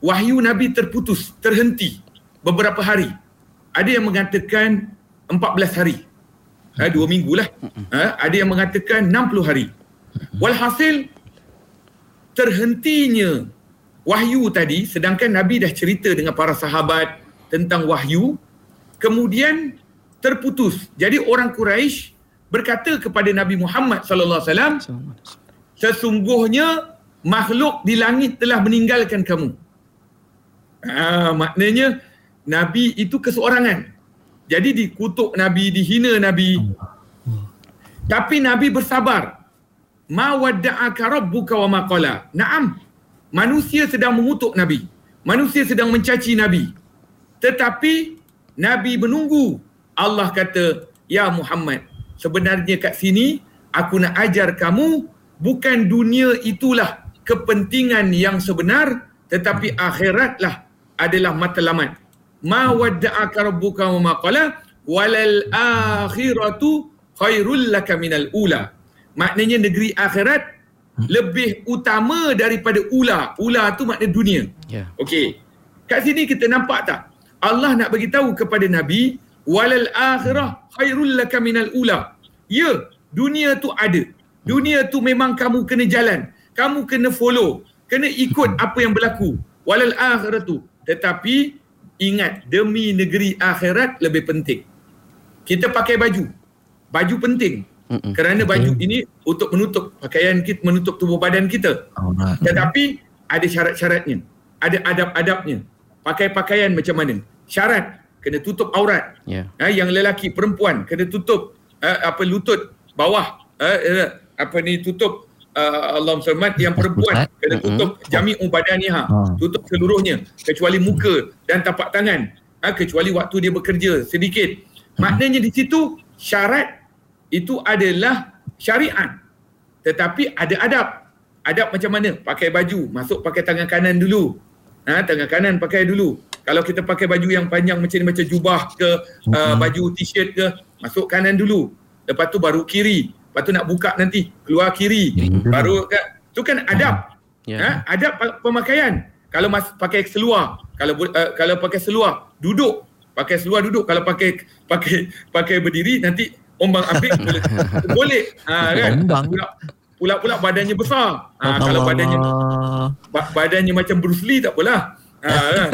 wahyu nabi terputus terhenti beberapa hari. Ada yang mengatakan 14 hari. Ha, dua minggu lah. Ha, ada yang mengatakan 60 hari. Walhasil terhentinya wahyu tadi sedangkan nabi dah cerita dengan para sahabat tentang wahyu kemudian terputus. Jadi orang Quraisy berkata kepada Nabi Muhammad sallallahu alaihi wasallam, sesungguhnya makhluk di langit telah meninggalkan kamu. Ha, maknanya Nabi itu keseorangan. Jadi dikutuk Nabi, dihina Nabi. Tapi Nabi bersabar. Ma wadda'aka rabbuka wa ma qala. Naam. Manusia sedang mengutuk Nabi. Manusia sedang mencaci Nabi. Tetapi Nabi menunggu. Allah kata, Ya Muhammad, sebenarnya kat sini aku nak ajar kamu bukan dunia itulah kepentingan yang sebenar tetapi akhiratlah adalah matlamat. Ma wadda'aka rabbuka wa ma qala walal akhiratu khairul laka minal ula. Maknanya negeri akhirat lebih utama daripada ula. Ula tu makna dunia. Yeah. Okey. Kat sini kita nampak tak? Allah nak bagi tahu kepada Nabi walal akhirah khairul laka minal ula. Ya, dunia tu ada. Dunia tu memang kamu kena jalan. Kamu kena follow. Kena ikut apa yang berlaku. Walal akhirah tu. Tetapi ingat demi negeri akhirat lebih penting. Kita pakai baju. Baju penting. Mm-mm. Kerana baju okay. ini untuk menutup pakaian kita, menutup tubuh badan kita. Oh, Tetapi ada syarat-syaratnya. Ada adab-adabnya pakai pakaian macam mana? Syarat kena tutup aurat. Yeah. ha, yang lelaki perempuan kena tutup uh, apa lutut bawah. Uh, uh, apa ni tutup uh, Allah Muhammad yang perempuan kena tutup jami ubadaniha Ha. tutup seluruhnya kecuali muka dan tapak tangan. Ha, kecuali waktu dia bekerja sedikit. Maknanya di situ syarat itu adalah syariat. Tetapi ada adab. Adab macam mana? Pakai baju masuk pakai tangan kanan dulu ha, tangan kanan pakai dulu. Kalau kita pakai baju yang panjang macam ni macam jubah ke uh, baju t-shirt ke masuk kanan dulu. Lepas tu baru kiri. Lepas tu nak buka nanti keluar kiri. Baru tu kan adab. Ya. ha, adab pemakaian. Kalau mas, pakai seluar. Kalau uh, kalau pakai seluar duduk. Pakai seluar duduk. Kalau pakai pakai pakai berdiri nanti ombang ambing boleh boleh. Ha, kan? Ombang. Pula pula pula badannya besar ha, kalau badannya Allah. ba- badannya macam Bruce Lee tak apalah. Ha, kan?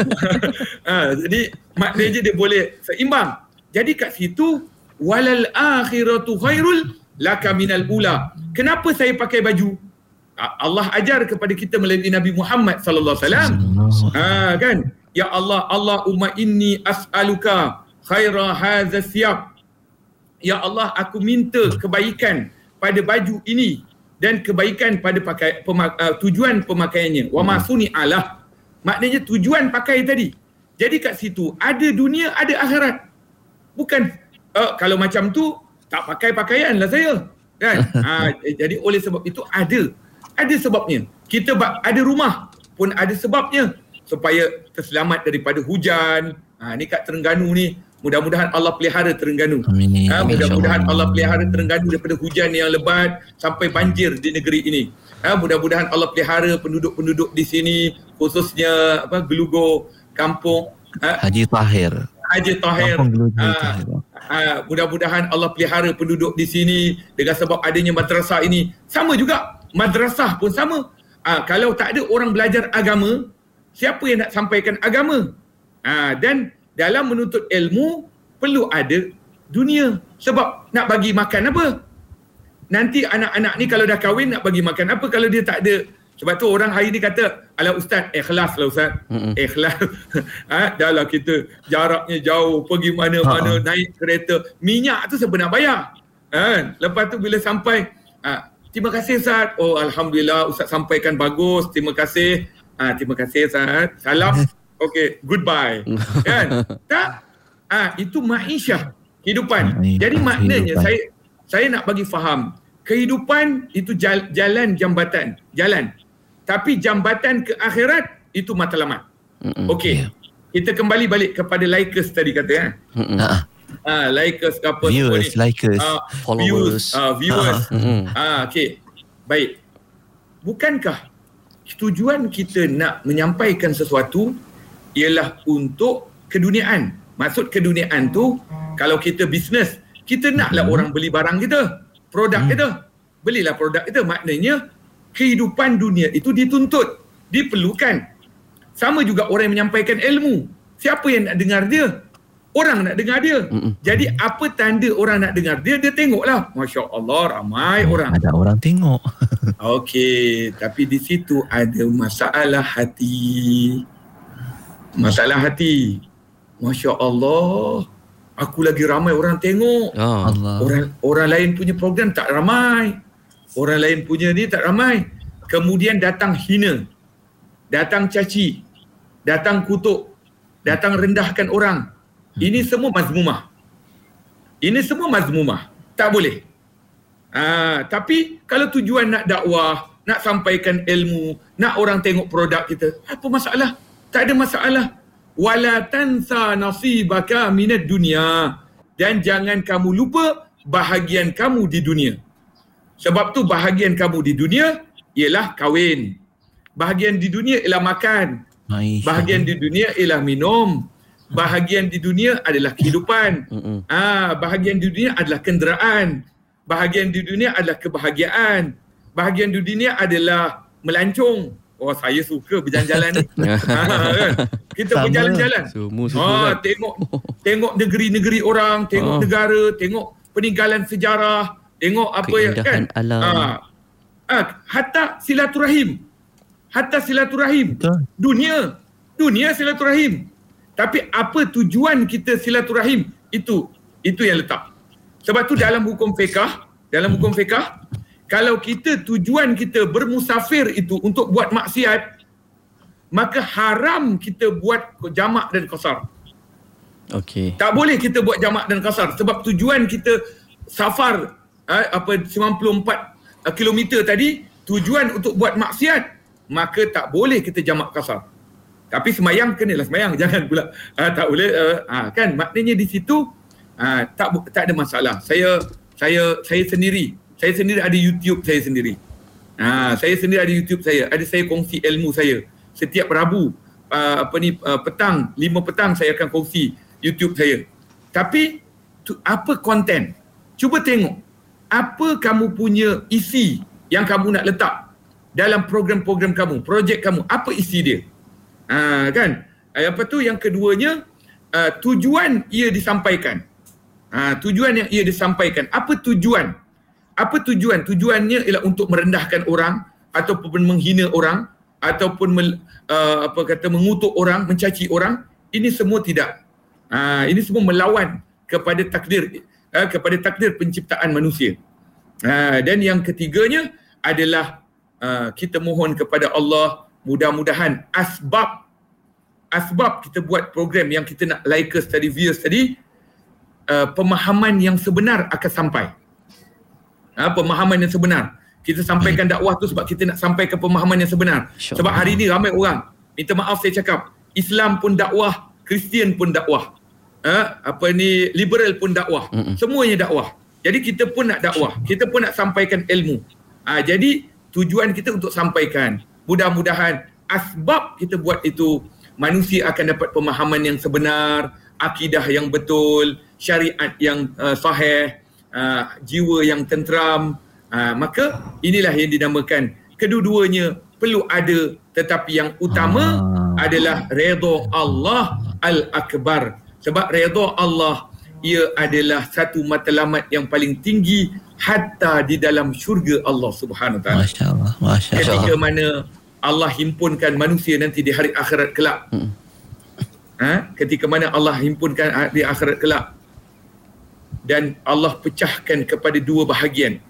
ha, jadi maknanya dia boleh seimbang. Jadi kat situ walal akhiratu khairul laka minal ula. Kenapa saya pakai baju? Allah ajar kepada kita melalui Nabi Muhammad sallallahu alaihi wasallam. Ha kan? Ya Allah, Allahumma inni as'aluka khaira hadha siyab. Ya Allah, aku minta kebaikan pada baju ini dan kebaikan pada pakai pema, uh, tujuan pemakaiannya. Wa masuni Allah. Maknanya tujuan pakai tadi. Jadi kat situ ada dunia, ada akhirat. Bukan uh, kalau macam tu tak pakai pakaian lah saya. Kan? ha, jadi oleh sebab itu ada ada sebabnya. Kita ada rumah pun ada sebabnya supaya terselamat daripada hujan. Ha, ni kat Terengganu ni mudah-mudahan Allah pelihara Terengganu. Amin. Ha, mudah-mudahan. Allah pelihara Terengganu daripada hujan yang lebat sampai banjir di negeri ini. Ha, mudah-mudahan Allah pelihara penduduk-penduduk di sini khususnya apa Gelugo, kampung ha, Haji Tahir. Haji Tahir. Ah, Tahir. ah, mudah-mudahan Allah pelihara penduduk di sini dengan sebab adanya madrasah ini. Sama juga madrasah pun sama. Ah, kalau tak ada orang belajar agama, siapa yang nak sampaikan agama? Ah, dan dalam menuntut ilmu perlu ada dunia. Sebab nak bagi makan apa? Nanti anak-anak ni kalau dah kahwin nak bagi makan apa kalau dia tak ada sebab tu orang hari ni kata, ala ustaz, ikhlas lah ustaz. Mm-mm. Ikhlas. ha, dah lah kita jaraknya jauh, pergi mana-mana, naik kereta. Minyak tu siapa nak bayar? Ha, lepas tu bila sampai, ha, terima kasih ustaz. Oh Alhamdulillah ustaz sampaikan bagus, terima kasih. Ha, terima kasih ustaz. Salam. Okay, goodbye. kan? Tak? Ah, itu ma'isyah, kehidupan. Ma'isyah, Jadi maknanya kehidupan. saya saya nak bagi faham, kehidupan itu jal- jalan jambatan, jalan. Tapi jambatan ke akhirat itu matlamat. Mm-mm. Okey. Kita kembali balik kepada likers tadi kata ya. Mm-mm. Ha, Ah, likers ke apa Viewers, semua ni. likers. Ah, Followers. Views, ah, viewers. Ah, okey. Baik. Bukankah tujuan kita nak menyampaikan sesuatu ialah untuk keduniaan. Maksud keduniaan tu kalau kita bisnes, kita naklah orang beli barang kita, produk kita. Belilah produk kita. Maknanya kehidupan dunia itu dituntut, diperlukan. Sama juga orang yang menyampaikan ilmu. Siapa yang nak dengar dia? Orang nak dengar dia. Mm-mm. Jadi apa tanda orang nak dengar dia? Dia tengoklah. Masya Allah ramai orang. Ada orang tengok. Okey, tapi di situ ada masalah hati. Masalah hati. Masya Allah. Aku lagi ramai orang tengok. Ah. Allah. Orang orang lain punya program tak ramai. Orang lain punya ni tak ramai. Kemudian datang hina. Datang caci. Datang kutuk. Datang rendahkan orang. Ini semua mazmumah. Ini semua mazmumah. Tak boleh. Ah, tapi kalau tujuan nak dakwah, nak sampaikan ilmu, nak orang tengok produk kita, apa masalah? Tak ada masalah. Wala tansa nasibaka minad dunia. Dan jangan kamu lupa bahagian kamu di dunia. Sebab tu bahagian kamu di dunia ialah kahwin. Bahagian di dunia ialah makan. Bahagian di dunia ialah minum. Bahagian di dunia adalah kehidupan. Ah, bahagian di dunia adalah kenderaan. Bahagian di dunia adalah kebahagiaan. Bahagian di dunia adalah melancong. Oh, saya suka berjalan-jalan ni. ha, kan? Kita Sama. berjalan-jalan. Semua suka Ah, kan? tengok tengok negeri-negeri orang, tengok Ah. negara, tengok peninggalan sejarah, tengok apa yang kan. Alam. Ah. Ah, hatta silaturahim. Hatta silaturahim. Betul. Dunia. Dunia silaturahim. Tapi apa tujuan kita silaturahim? Itu itu yang letak. Sebab tu dalam hukum fiqah, dalam hukum fiqah, kalau kita tujuan kita bermusafir itu untuk buat maksiat, maka haram kita buat jamak dan qasar. Okey. Tak boleh kita buat jamak dan kasar sebab tujuan kita safar eh, apa 94 km tadi tujuan untuk buat maksiat maka tak boleh kita jamak kasar. Tapi semayang kenalah semayang jangan pula uh, tak boleh uh, uh, kan maknanya di situ uh, tak tak ada masalah. Saya saya saya sendiri saya sendiri ada YouTube saya sendiri. Ha, saya sendiri ada YouTube saya. Ada saya kongsi ilmu saya. Setiap Rabu uh, apa ni uh, petang, lima petang saya akan kongsi YouTube saya. Tapi tu, apa konten? Cuba tengok apa kamu punya isi yang kamu nak letak dalam program-program kamu, projek kamu. Apa isi dia? Ha, kan? Apa tu yang keduanya uh, tujuan ia disampaikan. Ha, tujuan yang ia disampaikan. Apa tujuan? Apa tujuan? Tujuannya ialah untuk merendahkan orang ataupun menghina orang ataupun mel, uh, apa kata mengutuk orang, mencaci orang. Ini semua tidak. Ha, ini semua melawan kepada takdir ha, kepada takdir penciptaan manusia. Ha, dan yang ketiganya adalah ha, kita mohon kepada Allah mudah-mudahan asbab asbab kita buat program yang kita nak likers tadi viewers tadi uh, pemahaman yang sebenar akan sampai. Ha, pemahaman yang sebenar. Kita sampaikan dakwah tu sebab kita nak sampai ke pemahaman yang sebenar. Sebab hari ini ramai orang minta maaf saya cakap Islam pun dakwah, Kristian pun dakwah. Ha, apa ni liberal pun dakwah. Mm-mm. Semuanya dakwah. Jadi kita pun nak dakwah. Kita pun nak sampaikan ilmu. Ha, jadi tujuan kita untuk sampaikan. Mudah-mudahan asbab kita buat itu manusia akan dapat pemahaman yang sebenar, akidah yang betul, syariat yang uh, sahih, uh, jiwa yang tenteram. Uh, maka inilah yang dinamakan kedua-duanya perlu ada tetapi yang utama ah. adalah redha Allah al-akbar sebab redha Allah ia adalah satu matlamat yang paling tinggi hatta di dalam syurga Allah Subhanahu taala. Masya-Allah. Masya-Allah. Ketika mana Allah himpunkan manusia nanti di hari akhirat kelak. Hmm. Ha? ketika mana Allah himpunkan di akhirat kelak dan Allah pecahkan kepada dua bahagian.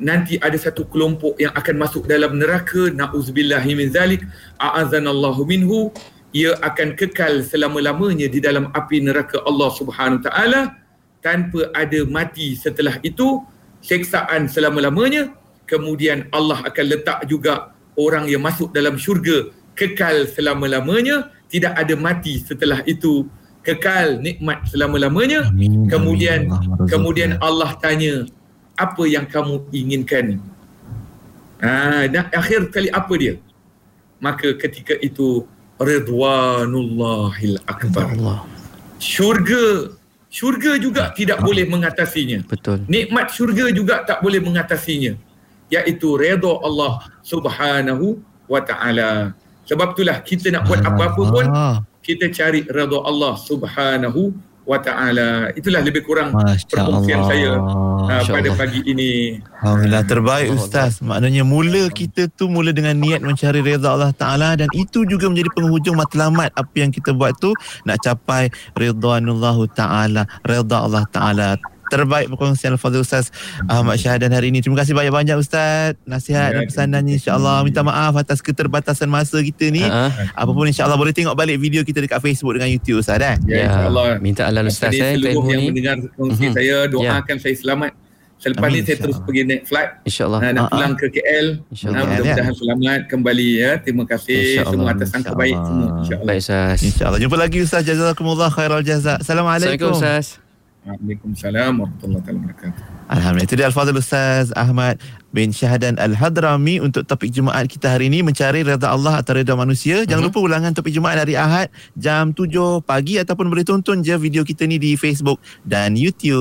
Nanti ada satu kelompok yang akan masuk dalam neraka. Nauzubillahi min zalik. A'azanallahu minhu. Ia akan kekal selama-lamanya di dalam api neraka Allah Subhanahu taala tanpa ada mati setelah itu seksaan selama-lamanya. Kemudian Allah akan letak juga orang yang masuk dalam syurga kekal selama-lamanya. Tidak ada mati setelah itu kekal nikmat selama-lamanya amin, kemudian amin, kemudian Allah tanya apa yang kamu inginkan ha, dan akhir kali apa dia maka ketika itu ridwanullahil akbar. Allah. Syurga syurga juga tidak ah. boleh mengatasinya. Betul. Nikmat syurga juga tak boleh mengatasinya. Iaitu redha Allah Subhanahu wa taala. Sebab itulah kita nak buat apa-apa pun kita cari redha Allah Subhanahu wa taala. Itulah lebih kurang perkongsian saya uh, pada pagi ini. Alhamdulillah terbaik Allah ustaz. Allah. Maknanya mula kita tu mula dengan niat mencari redha Allah taala dan itu juga menjadi penghujung matlamat apa yang kita buat tu nak capai ridwanullahu taala, redha Allah taala terbaik perkongsian Al-Fadhil Ustaz Ahmad Syahadan hari ini. Terima kasih banyak-banyak Ustaz. Nasihat ya, dan pesanannya insyaAllah. Minta maaf atas keterbatasan masa kita ni. Uh-huh. Apapun insyaAllah boleh tengok balik video kita dekat Facebook dengan YouTube Ustaz. Eh? Ya, insyaAllah. Minta Allah Ustaz. Jadi eh, seluruh yang mendengar kongsi uh-huh. saya, doakan ya. saya selamat. Selepas Amin, ni saya terus pergi naik flight. InsyaAllah. Nak uh-huh. pulang ke KL. InsyaAllah. Mudah-mudahan ya. selamat kembali ya. Terima kasih semua atas sangka baik semua. InsyaAllah. Baik Ustaz. InsyaAllah. Jumpa lagi Ustaz. Jazakumullah khairal jazak. Assalamualaikum. Assalamualaikum Ustaz. Waalaikumsalam warahmatullahi wabarakatuh. Alhamdulillah. Itu dia Al-Fadhil Ustaz Ahmad bin Syahadan Al-Hadrami untuk topik Jumaat kita hari ini mencari redha Allah atau redha manusia. Jangan uh-huh. lupa ulangan topik Jumaat hari Ahad jam 7 pagi ataupun boleh tonton je video kita ni di Facebook dan YouTube.